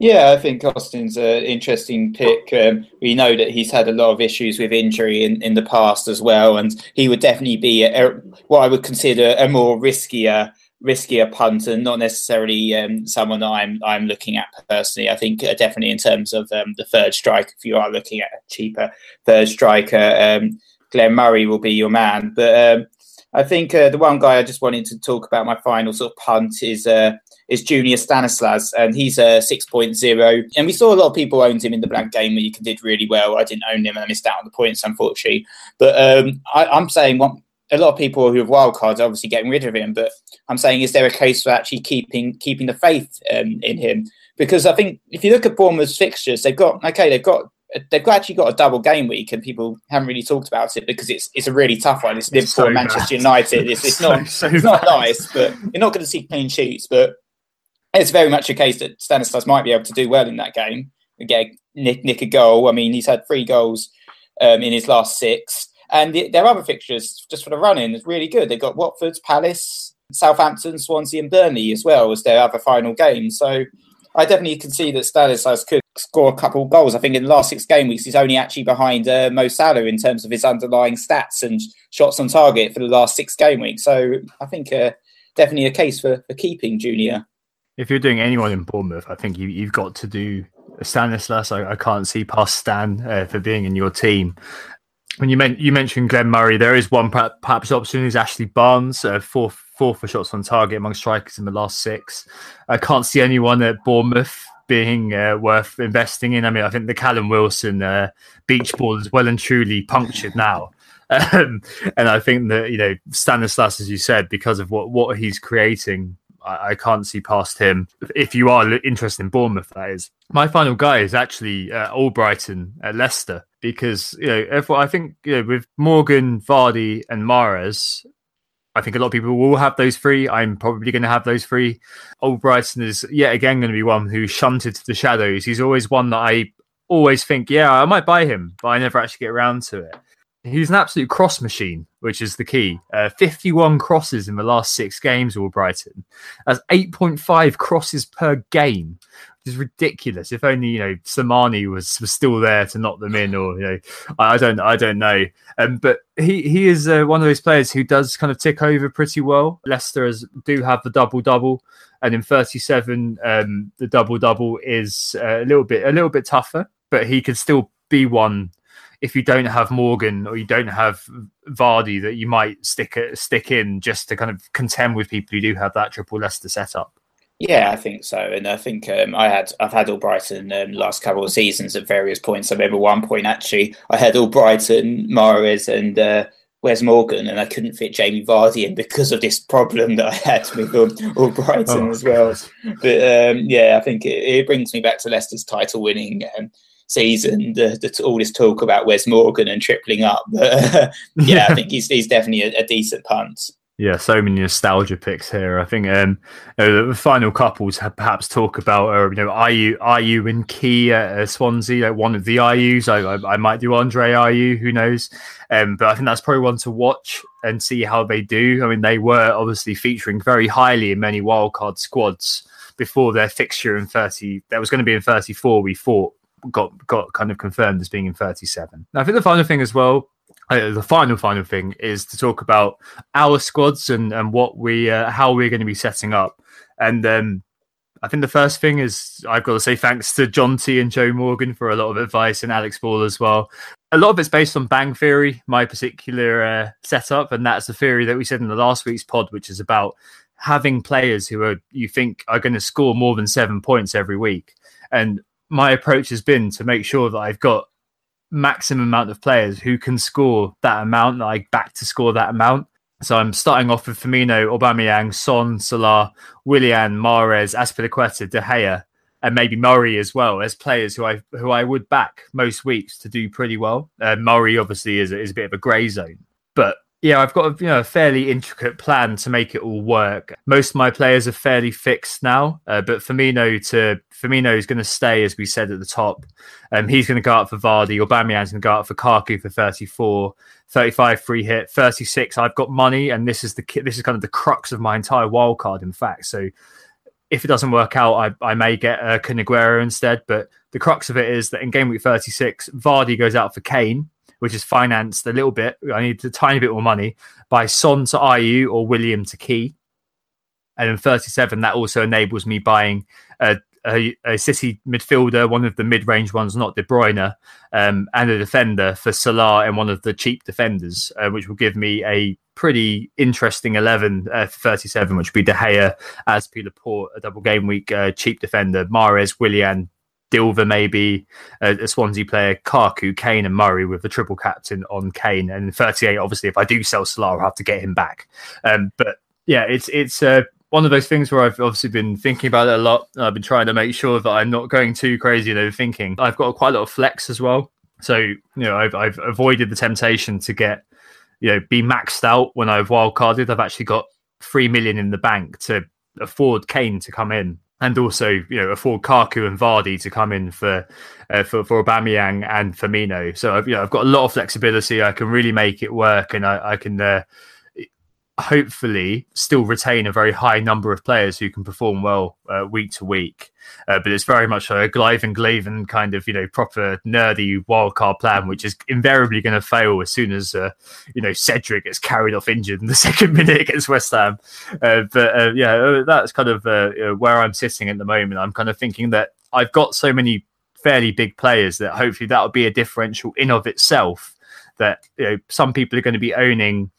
Yeah, I think Austin's an interesting pick. Um, we know that he's had a lot of issues with injury in, in the past as well, and he would definitely be a, a, what I would consider a more riskier riskier punter, not necessarily um, someone I'm I'm looking at personally. I think uh, definitely in terms of um, the third striker, if you are looking at a cheaper third striker, um, Glenn Murray will be your man. But um, I think uh, the one guy I just wanted to talk about my final sort of punt is uh, is Junior Stanislas, and he's a 6.0. And we saw a lot of people owned him in the blank game where you did really well. I didn't own him and I missed out on the points, unfortunately. But um, I, am saying what a lot of people who have wildcards are obviously getting rid of him. But I'm saying, is there a case for actually keeping keeping the faith um, in him? Because I think if you look at Bournemouth's fixtures, they've got okay, they've got they've actually got a double game week, and people haven't really talked about it because it's it's a really tough one. It's, Liverpool, so Manchester United. It's, it's not so it's not nice, but you're not going to see clean sheets. But it's very much a case that Stanislas might be able to do well in that game. get nick, nick a goal. I mean, he's had three goals um, in his last six, and the, their other fixtures just for the run-in is really good. They've got Watford, Palace, Southampton, Swansea, and Burnley as well as their other final game. So I definitely can see that Stanislas could score a couple of goals. I think in the last six game weeks, he's only actually behind uh, Mo Salah in terms of his underlying stats and shots on target for the last six game weeks. So I think uh, definitely a case for, for keeping Junior if you're doing anyone in Bournemouth, I think you, have got to do Stanislas. I, I can't see past Stan uh, for being in your team. When you, you mentioned Glenn Murray, there is one perhaps option is Ashley Barnes, uh, four four for shots on target among strikers in the last six. I can't see anyone at Bournemouth being uh, worth investing in. I mean, I think the Callum Wilson uh, beach ball is well and truly punctured now. Um, and I think that, you know, Stanislas, as you said, because of what, what he's creating, I, I, can't see past him. If you are interested in Bournemouth, that is. My final guy is actually uh, Albrighton at Leicester because you know I think you know with Morgan, Vardy, and Mahrez, I think a lot of people will have those three. I'm probably going to have those three. Albrighton is yet again going to be one who shunted to the shadows. He's always one that I always think, yeah, I might buy him, but I never actually get around to it. He's an absolute cross machine, which is the key. Uh, 51 crosses in the last six games, Albrighton. That's 8.5 crosses per game, is ridiculous. If only you know Slimani was, was still there to knock them in, or you know, I, I don't, I don't know. Um, but he he is uh, one of those players who does kind of tick over pretty well. Leicester has, do have the double double, and in 37, um, the double double is uh, a little bit a little bit tougher, but he could still be one if you don't have Morgan or you don't have Vardy, that you might stick stick in just to kind of contend with people who do have that triple Leicester setup. Yeah, I think so, and I think um, I had I've had Albrighton um, last couple of seasons at various points. I remember one point actually I had Albrighton, Mahrez, and uh, Wes Morgan, and I couldn't fit Jamie Vardy in because of this problem that I had with Albrighton oh, as well. But um, yeah, I think it, it, brings me back to Leicester's title winning um, season, the, the, all this talk about Wes Morgan and tripling up. But yeah, I think he's he's definitely a, a, decent punt. Yeah, so many nostalgia picks here. I think um, the final couples perhaps talk about, uh, you know, Ayew, Ayew and Ki at uh, Swansea, like one of the Ayews. I, I, I, might do Andre Ayew, who knows? Um, but I think that's probably one to watch and see how they do. I mean, they were obviously featuring very highly in many wildcard squads before their fixture in 30. That was going to be in 34, we thought got got kind of confirmed as being in 37. Now, I think the final thing as well, uh, the final final thing is to talk about our squads and and what we uh, how we're going to be setting up. And um, I think the first thing is I've got to say thanks to John T and Joe Morgan for a lot of advice and Alex Ball as well. A lot of it's based on bang theory, my particular uh, setup, and that's the theory that we said in the last week's pod, which is about having players who are you think are going to score more than seven points every week. And my approach has been to make sure that I've got maximum amount of players who can score that amount, like back to score that amount. So I'm starting off with Firmino, Aubameyang, Son, Salah, Willian, Mahrez, Azpilicueta, De Gea, and maybe Murray as well as players who I who I would back most weeks to do pretty well. Uh, Murray obviously is, is a bit of a grey zone, but yeah, I've got a, you know a fairly intricate plan to make it all work. Most of my players are fairly fixed now, uh, but Firmino to Firmino is going to stay as we said at the top. Um, he's going to go out for Vardy. Aubameyang's going to go out for Kaku for 34, 35 free hit, 36. I've got money, and this is the this is kind of the crux of my entire wild card. In fact, so if it doesn't work out, I, I may get uh, Kun Aguero instead. But the crux of it is that in game week 36, Vardy goes out for Kane which is financed a little bit. I need a tiny bit more money by Son to Ayew or Willian to Ki. And then 37, that also enables me buying a, a, a City midfielder, one of the mid range ones, not De Bruyne, um, and a defender for Salah and one of the cheap defenders, uh, which will give me a pretty interesting 11 uh, 37, which would be De Gea, Azpi Laporte, a double game week uh, cheap defender, Mahrez, Willian, Dilver maybe a, a, Swansea player, Kaku, Kane, and Murray with the triple captain on Kane. And 38, obviously, if I do sell Salah, I'll have to get him back. Um, but yeah, it's it's uh, one of those things where I've obviously been thinking about it a lot. I've been trying to make sure that I'm not going too crazy and overthinking. I've got quite a lot of flex as well. So, you know, I've, I've avoided the temptation to get, you know, be maxed out when I've wildcarded. I've actually got three million in the bank to afford Kane to come in and also you know afford Kaku and Vardy to come in for uh, for for Aubameyang and Firmino. So I've you know I've got a lot of flexibility. I can really make it work, and I, I can uh, hopefully still retain a very high number of players who can perform well uh, week to week. Uh, but it's very much a Glive and Glaven kind of, you know, proper nerdy wildcard plan, which is invariably going to fail as soon as, uh, you know, Cedric gets carried off injured in the second minute against West Ham. Uh, but uh, yeah, uh, that's kind of where I'm sitting at the moment. I'm kind of thinking that I've got so many fairly big players that hopefully that will be a differential in of itself that you know some people are going to be owning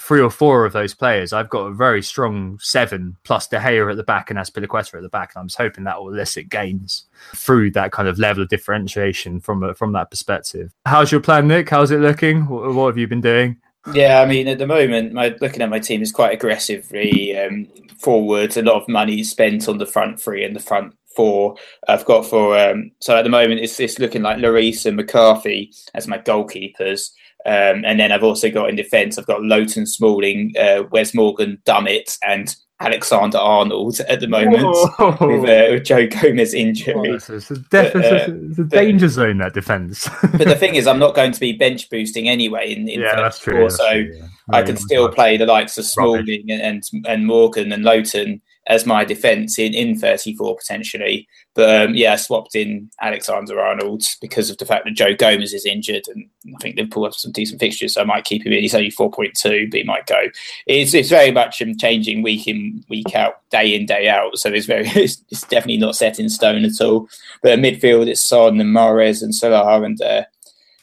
three or four of those players, I've got a very strong seven plus De Gea at the back and Azpilicueta at the back, and I'm just hoping that will elicit gains through that kind of level of differentiation from a, from that perspective. How's your plan, Nick? How's it looking? What, what have you been doing? Yeah, I mean, at the moment, my looking at my team is quite aggressively um, forwards. A lot of money spent on the front three and the front four. I've got for um, so at the moment it's it's looking like Lloris and McCarthy as my goalkeepers. Um, and then I've also got in defence, I've got Lowton Smalling, uh, Wes Morgan, Dummett, and Alexander Arnold at the moment with, uh, with, Joe Gomez injury. Oh, it's, a, def- but, uh, it's, a, danger but, zone that defence. but the thing is, I'm not going to be bench boosting anyway. In, in yeah, that's true. That's so true, yeah. I can still play the likes of Smalling and, and, and Morgan and Lowton as my defence in, in 34 potentially. But um, yeah, I swapped in Alexander Arnold because of the fact that Joe Gomez is injured, and I think Liverpool have pulled up some decent fixtures, so I might keep him in. He's only 4.2, but he might go. It's it's very much um, changing week in, week out, day in, day out. So it's very it's, it's definitely not set in stone at all. But midfield, it's Son and Mahrez and Salah and. Uh,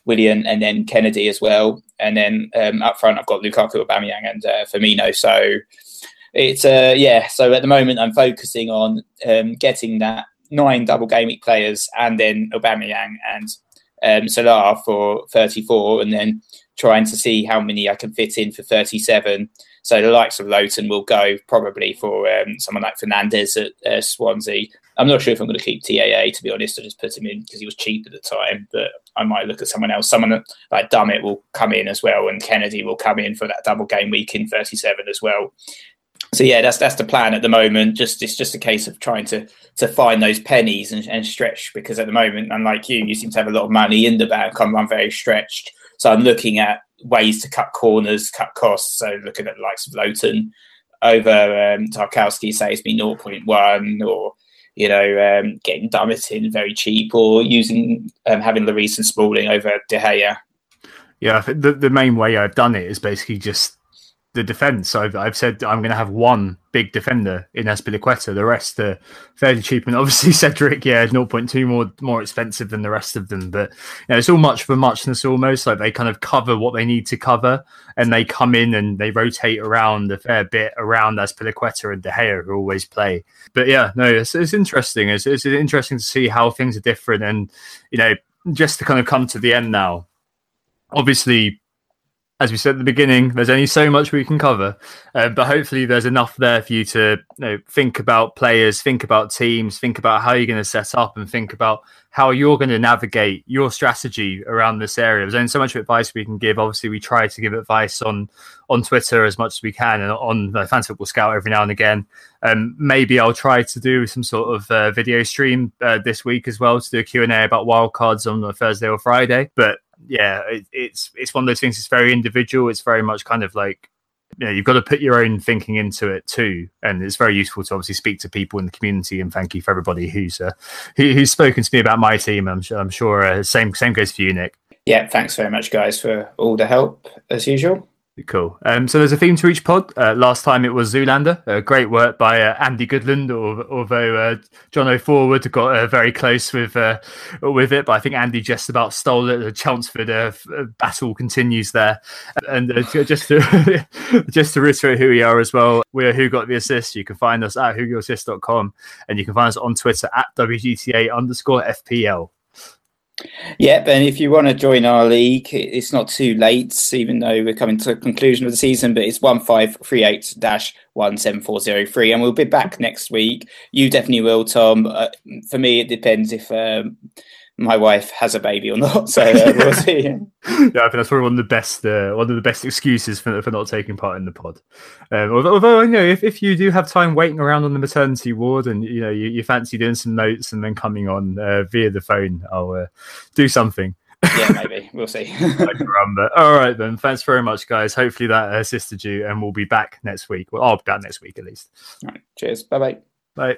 Willian and then Kenedy as well. And then um, up front, I've got Lukaku, Aubameyang, and uh, Firmino. So it's uh, yeah. So at the moment, I'm focusing on um, getting that nine double game week players, and then Aubameyang and um, Salah for 34, and then trying to see how many I can fit in for 37. So the likes of Lowton will go probably for um, someone like Fernandez at uh, Swansea. I'm not sure if I'm going to keep TAA to be honest. I just put him in because he was cheap at the time, but I might look at someone else. Someone like Dummett will come in as well, and Kenedy will come in for that double game week in 37 as well so yeah, that's that's the plan at the moment. Just it's just a case of trying to to find those pennies and, and stretch because at the moment, unlike you, you seem to have a lot of money in the bank. I'm, I'm very stretched, so I'm looking at ways to cut corners, cut costs. So looking at the likes of Lowton over um, Tarkowski saves me 0.1 or you know, um, getting Dummett in very cheap or using um, having Lloris and Smalling over De Gea. Yeah, the the main way I've done it is basically just the defense. I've, I've said I'm going to have one big defender in Azpilicueta. The rest are fairly cheap, and obviously Cedric, yeah, 0.2 more more expensive than the rest of them. But you know, it's all much for muchness almost. Like they kind of cover what they need to cover, and they come in and they rotate around a fair bit around Azpilicueta and De Gea, who always play. But yeah, no, it's, it's interesting. It's, it's interesting to see how things are different, and you know, just to kind of come to the end now. Obviously, as we said at the beginning, there's only so much we can cover, uh, but hopefully there's enough there for you to you know, think about players, think about teams, think about how you're going to set up, and think about how you're going to navigate your strategy around this area. There's only so much advice we can give. Obviously, we try to give advice on on Twitter as much as we can, and on uh, Fantasy Football Scout every now and again. Um, maybe I'll try to do some sort of uh, video stream uh, this week as well to do a Q and A about wildcards on Thursday or Friday, but yeah, it, it's it's one of those things. It's very individual. It's very much kind of like you know you've got to put your own thinking into it too, and it's very useful to obviously speak to people in the community. And thank you for everybody who's uh, who, who's spoken to me about my team. I'm sure I'm sure uh, same same goes for you, Nick. Yeah, thanks very much, guys, for all the help as usual. Cool. Um, so there's a theme to each pod. Uh, last time it was Zoolander. Uh, great work by uh, Andy Goodland, although uh, John O'Forward got uh, very close with uh, with it, but I think Andy just about stole it. The Chelmsford battle continues there. And just to just to reiterate who we are as well, we are Who Got the Assist. You can find us at whogotassist.com and you can find us on Twitter at WGTA underscore FPL. Yep, and if you want to join our league, it's not too late, even though we're coming to the conclusion of the season, but it's 1538 17403, and we'll be back next week. You definitely will, Tom. Uh, for me, it depends if um, my wife has a baby or not. So uh, we'll see. yeah, I think that's probably one of the best uh, one of the best excuses for for not taking part in the pod. Um, although, although, you know, if, if you do have time waiting around on the maternity ward and you know you, you fancy doing some notes and then coming on uh, via the phone, I'll uh, do something. yeah, maybe we'll see. All right, then. Thanks very much, guys. Hopefully that assisted you, and we'll be back next week. Well, I'll be back next week at least. All right. Cheers. Bye-bye. Bye.